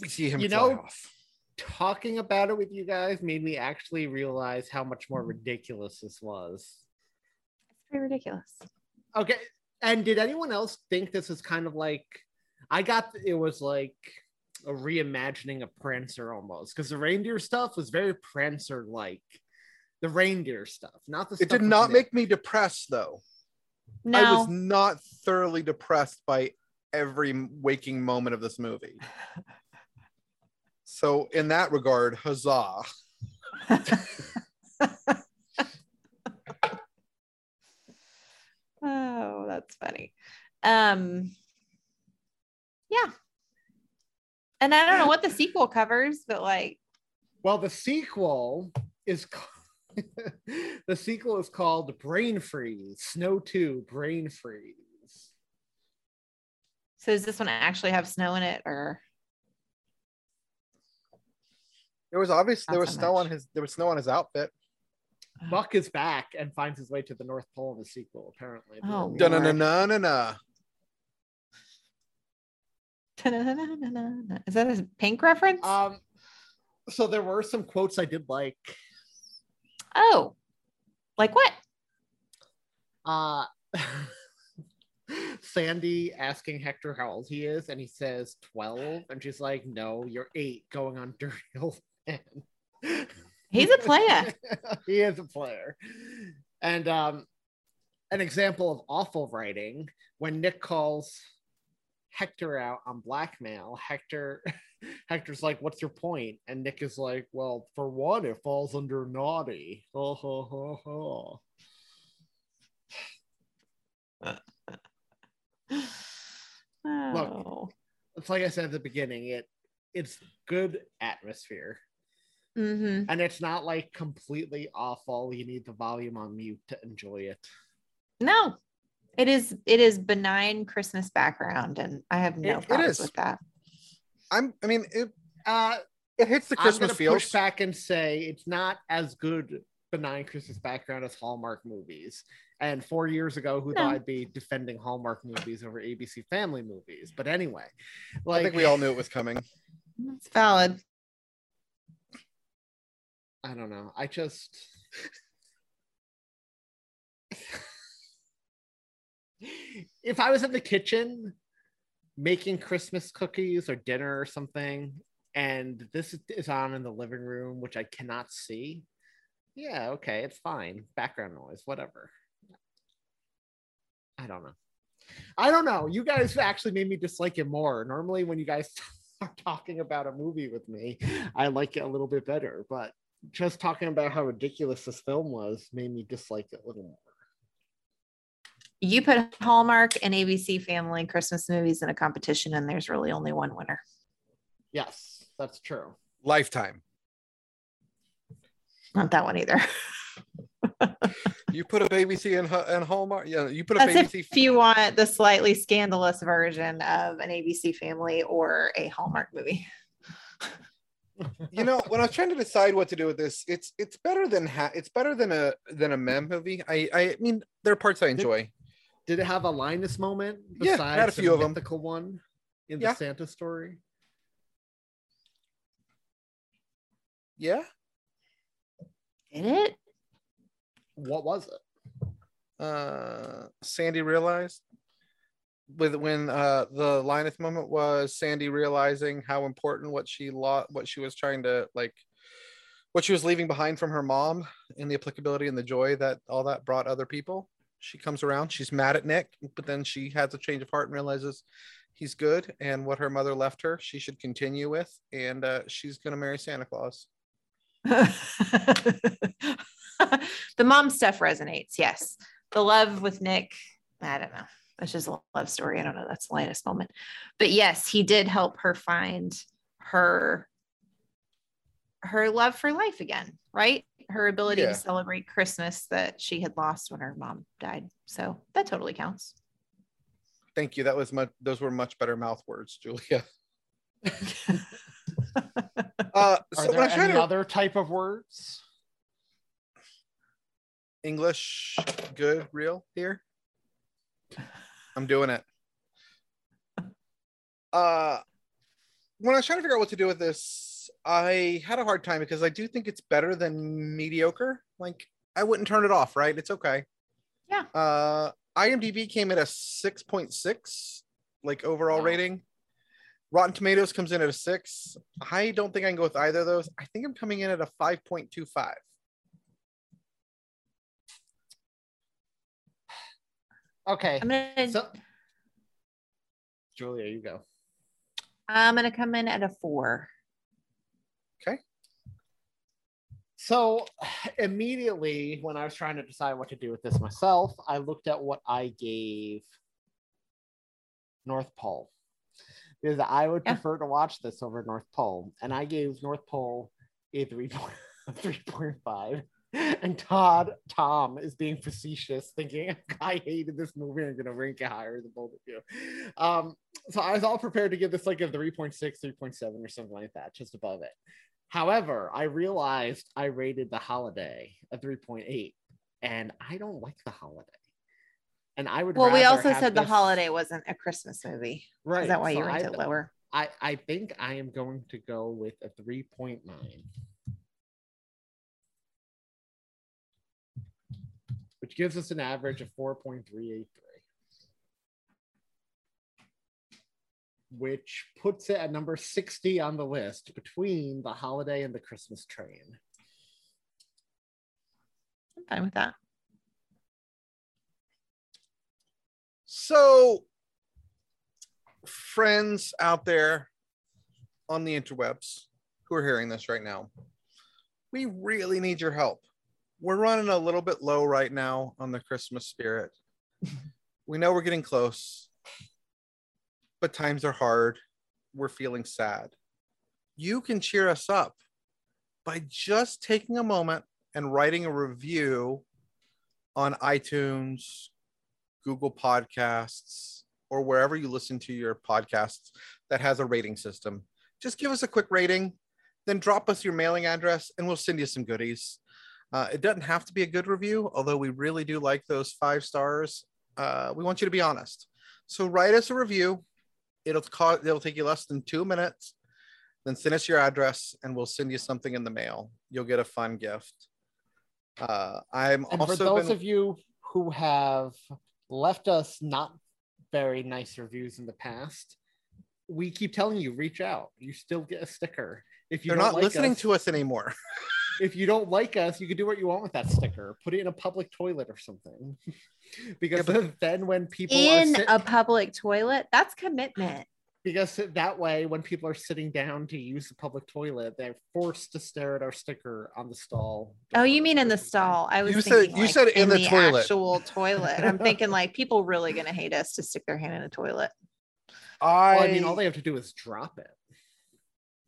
We see him You know- off. Talking about it with you guys made me actually realize how much more ridiculous this was. It's pretty ridiculous. Okay. And did anyone else think this was kind of like I got it was like a reimagining of Prancer almost because the reindeer stuff was very Prancer like. The reindeer stuff, not the It stuff did not Nick. make me depressed though. No, I was not thoroughly depressed by every waking moment of this movie. So in that regard, huzzah. oh, that's funny. Um, yeah. And I don't know what the sequel covers, but like, Well, the sequel is ca- the sequel is called Brain Freeze, Snow 2, Brain Freeze. so does this one actually have snow in it, or It was obvious there was so snow much. on his there was snow on his outfit. Buck is back and finds his way to the North Pole in the sequel, apparently. Oh, Dun na na na na. Is that a pink reference? Um, so there were some quotes I did like. Oh, like what? Uh, Sandy asking Hector how old he is, and he says 12. And she's like, No, you're eight going on dirty old man. He's a player. he is a player. And um, an example of awful writing when Nick calls Hector out on blackmail, Hector Hector's like, What's your point? And Nick is like, Well, for one, it falls under naughty. Ho ho ho ho. Oh. It's like I said at the beginning, it it's good atmosphere. hmm And it's not like completely awful. You need the volume on mute to enjoy it. No, it is. It is benign Christmas background, and I have no It- it problems is. with that. I'm. I mean, it Uh it hits the I'm Christmas gonna feels. push back and say it's not as good benign Christmas background as Hallmark movies. And four years ago, who No. thought I'd be defending Hallmark movies over ABC Family movies? But anyway, I think we all knew it was coming. It's valid. I don't know. I just if I was in the kitchen making Christmas cookies or dinner or something, and this is on in the living room, which I cannot see, yeah, okay, it's fine. Background noise, whatever. I don't know. I don't know. You guys actually made me dislike it more. Normally, when you guys are talking about a movie with me, I like it a little bit better, but just talking about how ridiculous this film was made me dislike it a little more. You put Hallmark and ABC Family Christmas movies in a competition, and there's really only one winner. Yes, that's true. Lifetime. Not that one either. You put a BBC in, Hu- in Hallmark. Yeah, you put a That's BBC. if you want the slightly scandalous version of an ABC Family or a Hallmark movie. you know, when I was trying to decide what to do with this, it's it's better than ha- it's better than a than a mem movie. I I mean, there are parts I enjoy. Did it have a Linus moment Yeah, besides had a few the of 'em. mythical one in Yeah. the Santa story? Yeah. Did it? What was it? Uh, Sandy realized with when uh the Linus moment was Sandy realizing how important what she lost, what she was trying to like, what she was leaving behind from her mom, and the applicability and the joy that all that brought other people. She comes around. She's mad at Nick, but then she has a change of heart and realizes he's good and what her mother left her, she should continue with, and uh, she's gonna marry Santa Claus. the mom stuff resonates. Yes. The love with Nick, I don't know. That's just a love story. I don't know. That's the latest moment. But yes, he did help her find her her love for life again, right? Her ability Yeah. to celebrate Christmas that she had lost when her mom died. So that totally counts. Thank you. That was much. Those were much better mouth words, Julia. Uh, Are so when I there any to other type of words? English good, real here. I'm doing it. Uh, when I was trying to figure out what to do with this, I had a hard time because I do think it's better than mediocre. Like, I wouldn't turn it off, right? It's okay. Yeah. Uh, IMDb came at a 6.6, like overall Wow. rating. Rotten Tomatoes comes in at a six. I don't think I can go with either of those. I think I'm coming in at a 5.25. Okay. I'm gonna So, Julia, you go. I'm gonna come in at a four. So immediately when I was trying to decide what to do with this myself, I looked at what I gave North Pole. Because I would Yeah. prefer to watch this over North Pole. And I gave North Pole a 3.5. And Todd, Tom is being facetious, thinking I hated this movie. I'm gonna rank it higher than both of you. Um, so I was all prepared to give this like a 3.6, 3.7 or something like that, just above it. However, I realized I rated the holiday a 3.8, and I don't like the holiday. And I would Well, we also said the this- holiday wasn't a Christmas movie. right. Is that why so you ranked I- it lower? I I think I am going to go with a 3.9. Which gives us an average of 4.383. Which puts it at number 60 on the list between the holiday and the Christmas train. I'm fine with that. So, friends out there on the interwebs who are hearing this right now, we really need your help. We're running a little bit low right now on the Christmas spirit. we know we're getting close, but times are hard. We're feeling sad. You can cheer us up by just taking a moment and writing a review on iTunes, Google Podcasts, or wherever you listen to your podcasts that has a rating system. Just give us a quick rating, then drop us your mailing address, and we'll send you some goodies. Uh, it doesn't have to be a good review, although we really do like those five stars. Uh, we want you to be honest. So write us a review. It'll cost. It'll take you less than two minutes. Then send us your address, and we'll send you something in the mail. You'll get a fun gift. Uh, I'm And also for those been- of you who have left us not very nice reviews in the past, we keep telling you reach out. You still get a sticker. If you they're don't not like listening us, to us anymore. if you don't like us, you can do what you want with that sticker. Put it in a public toilet or something. because then when people are In sit- a public toilet, that's commitment. because that way when people are sitting down to use the public toilet, they're forced to stare at our sticker on the stall. Oh, you mean in the stall? I was You said- thinking you like, said in the toilet. actual toilet. I'm thinking like people really gonna hate us to stick their hand in a toilet. I, Well, I mean, all they have to do is drop it.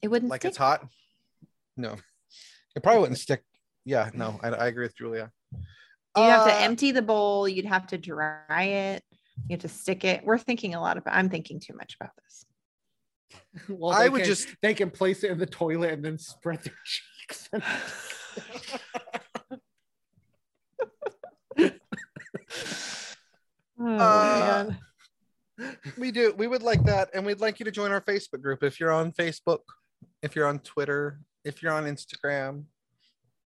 It wouldn't like stick. it's hot. No, it probably wouldn't stick. Yeah, no, I, I agree with Julia. You have to Uh, empty the bowl. You'd have to dry it. You have to stick it. We're thinking a lot about. I'm thinking too much about this. Well, I would can- just- they can place it in the toilet and then spread their cheeks. Oh, Uh, man. we do. We would like that, and we'd like you to join our Facebook group if you're on Facebook, if you're on Twitter, if you're on Instagram,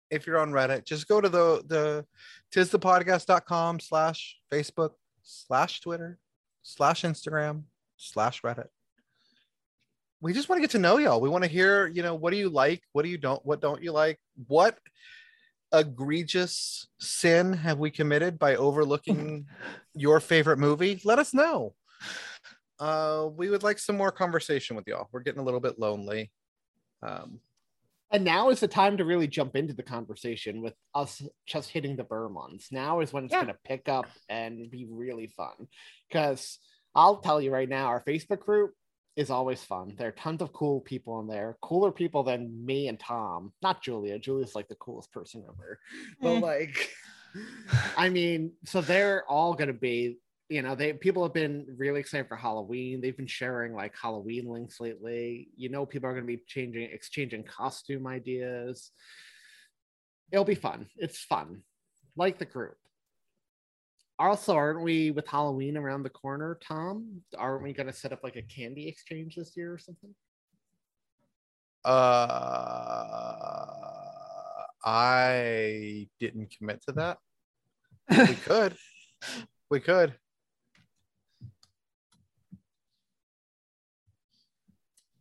if you're on Reddit. Just go to the the tisthepodcast.com slash Facebook slash Twitter slash Instagram slash Reddit. We just want to get to know y'all. We want to hear, you know, what do you like? What do you don't? What don't you like? What egregious sin have we committed by overlooking your favorite movie? Let us know. Uh, we would like some more conversation with y'all. We're getting a little bit lonely. Um, and now is the time to really jump into the conversation with us just hitting the Ber months. Now is when it's Yeah. going to pick up and be really fun. Because I'll tell you right now, our Facebook group is always fun. There are tons of cool people in there, cooler people than me and Tom. Not Julia. Julia's like the coolest person ever. But Eh. like, I mean, so they're all going to be. You know, they people have been really excited for Halloween. They've been sharing like Halloween links lately. You know, people are going to be changing, exchanging costume ideas. It'll be fun. It's fun, like the group. Also, aren't we with Halloween around the corner, Tom? Aren't we going to set up like a candy exchange this year or something? uh, I didn't commit to that. We could. we could.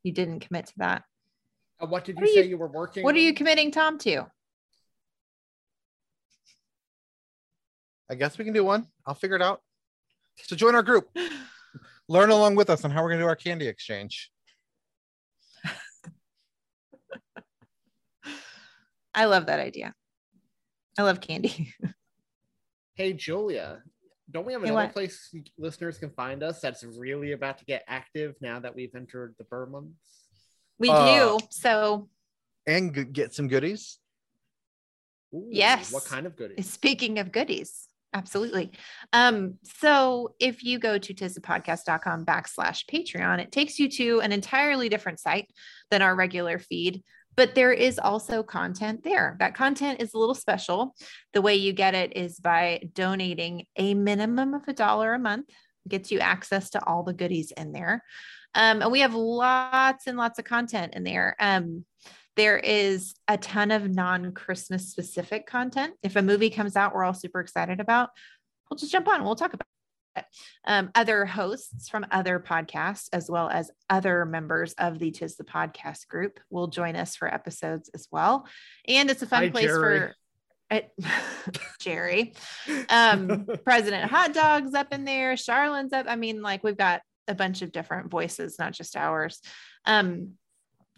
You didn't commit to that. Uh, what did What you are say you- you, were working? What are you committing Tom to? I guess we can do one. I'll figure it out. So join our group. Learn along with us on how we're going to do our candy exchange. I love that idea. I love candy. Hey, Julia, don't we have Hey, another what? place listeners can find us that's really about to get active now that we've entered the Ber months? We Uh, do. So And g- get some goodies. Ooh, Yes. What kind of goodies? Speaking of goodies, absolutely. Um, so if you go to tisthepodcast.com backslash Patreon, it takes you to an entirely different site than our regular feed. But there is also content there. That content is a little special. The way you get it is by donating a minimum of a dollar a month, gets you access to all the goodies in there. Um, and we have lots and lots of content in there. Um, there is a ton of non Christmas specific content. If a movie comes out, we're all super excited about, we'll just jump on. We'll talk about. Um, other hosts from other podcasts, as well as other members of the Tis the Podcast group, will join us for episodes as well. And it's a fun Hi, place Jerry. for Jerry, um, President Hot Dogs up in there, Charlene's up. I mean, like we've got a bunch of different voices, not just ours. Um,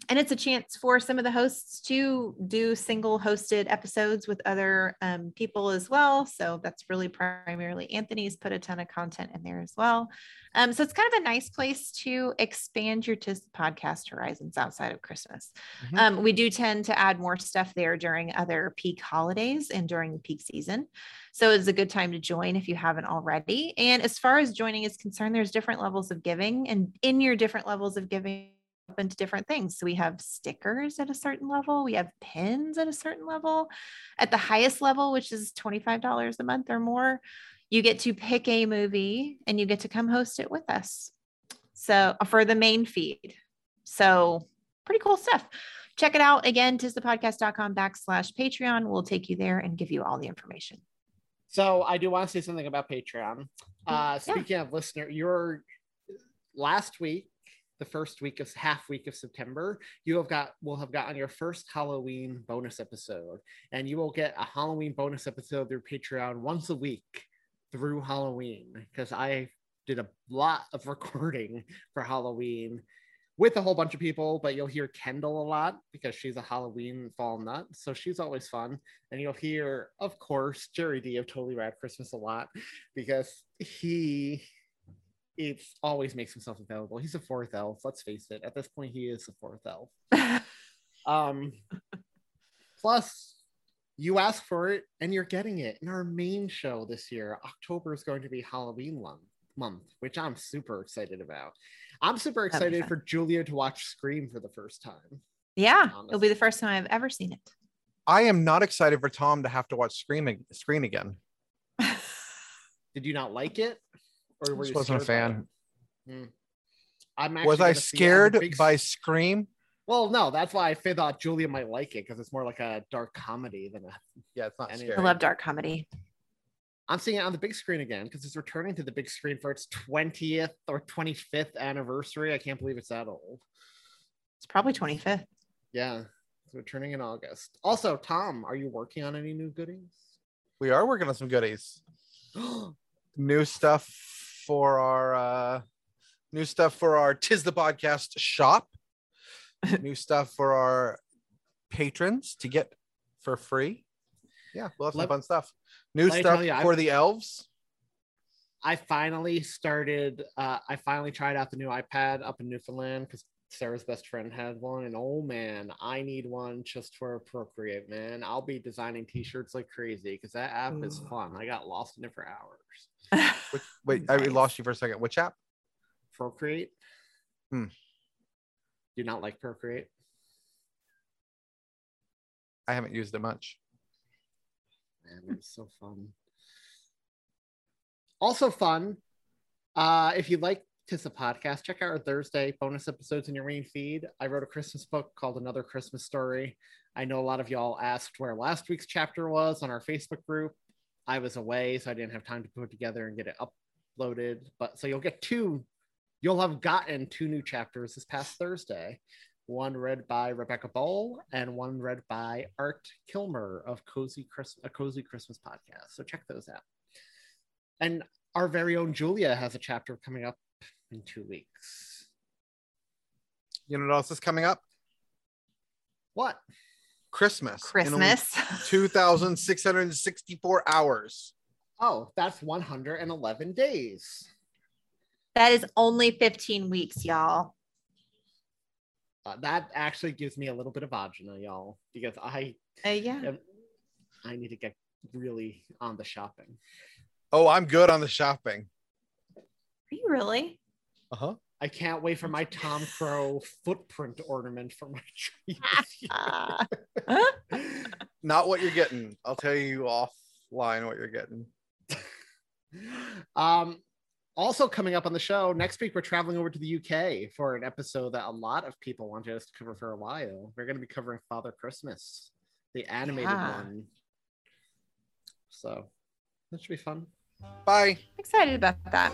and it's a chance for some of the hosts to do single hosted episodes with other um, people as well. So that's really primarily Anthony's put a ton of content in there as well. Um, so it's kind of a nice place to expand your TIS podcast horizons outside of Christmas. Mhm. Um, we do tend to add more stuff there during other peak holidays and during peak season. So it's a good time to join if you haven't already. And as far as joining is concerned, there's different levels of giving, and in your different levels of giving, open to different things. So we have stickers at a certain level, we have pins at a certain level. At the highest level, which is $25 a month or more, you get to pick a movie and you get to come host it with us. So for the main feed. So pretty cool stuff. Check it out again, tisthepodcast.com backslash Patreon. We'll take you there and give you all the information. So I do want to say something about Patreon. Uh, speaking of listener, your last week, the first week of half week of September, you have got will have gotten your first Halloween bonus episode, and you will get a Halloween bonus episode through Patreon once a week through Halloween because I did a lot of recording for Halloween with a whole bunch of people, but you'll hear Kendall a lot because she's a Halloween fall nut. So she's always fun. And you'll hear, of course, Jerry D of Totally Rad Christmas a lot because he it always makes himself available. He's a fourth elf. Let's face it. At this point, he is a fourth elf. um plus you ask for it and you're getting it in our main show this year. October is going to be Halloween month, month which I'm super excited about. I'm super excited for Julia to watch Scream for the first time. Yeah, it'll be the first time I've ever seen it. I am not excited for Tom to have to watch Scream Screen again. Did you not like it? Or were Just you wasn't a fan. it? Hmm. I'm Was I gonna see it on the scared big by Scream? Well, no, that's why I thought Julia might like it because it's more like a dark comedy than a. Yeah, it's not any- scary. I love dark comedy. I'm seeing it on the big screen again because it's returning to the big screen for its 20th or 25th anniversary. I can't believe it's that old. It's probably 25th. Yeah, it's returning in August. Also, Tom, are you working on any new goodies? We are working on some goodies. new stuff for our uh new stuff for our Tis the Podcast shop. new stuff for our patrons to get for free. Yeah, we'll have some Let- fun stuff. New stuff you, I- for the elves. I finally started. Uh, I finally tried out the new iPad up in Newfoundland because Sarah's best friend had one, and oh man, I need one just for Procreate. Man, I'll be designing T-shirts like crazy because that app is fun. I got lost in it for hours. Which, wait, I lost you for a second. Which app? Procreate. Hmm. Do not like Procreate. I haven't used it much. Man, it's so fun. Also fun. Uh, if you like Tis a podcast, check out our Thursday bonus episodes in your main feed. I wrote a Christmas book called Another Christmas Story. I know a lot of y'all asked where last week's chapter was on our Facebook group. I was away, so I didn't have time to put together and get it uploaded. But so you'll get two, you'll have gotten two new chapters this past Thursday. One read by Rebecca Bowl and one read by Art Kilmer of Cozy Chris, a Cozy Christmas podcast. So check those out. And our very own Julia has a chapter coming up in two weeks. You know what else is coming up? What? Christmas. Christmas. 2,664 hours. Oh, that's 111 days. That is only 15 weeks, y'all. Uh, that actually gives me a little bit of agita, y'all, because I Uh, yeah. am- I need to get really on the shopping. Oh, I'm good on the shopping. Are you really? Uh huh. I can't wait for my Tom Crow footprint ornament for my tree. Not what you're getting. I'll tell you offline what you're getting. um Also, coming up on the show next week, we're traveling over to the UK for an episode that a lot of people wanted us to cover for a while. We're going to be covering Father Christmas, the animated Yeah. one. So that should be fun. Bye. Excited about that.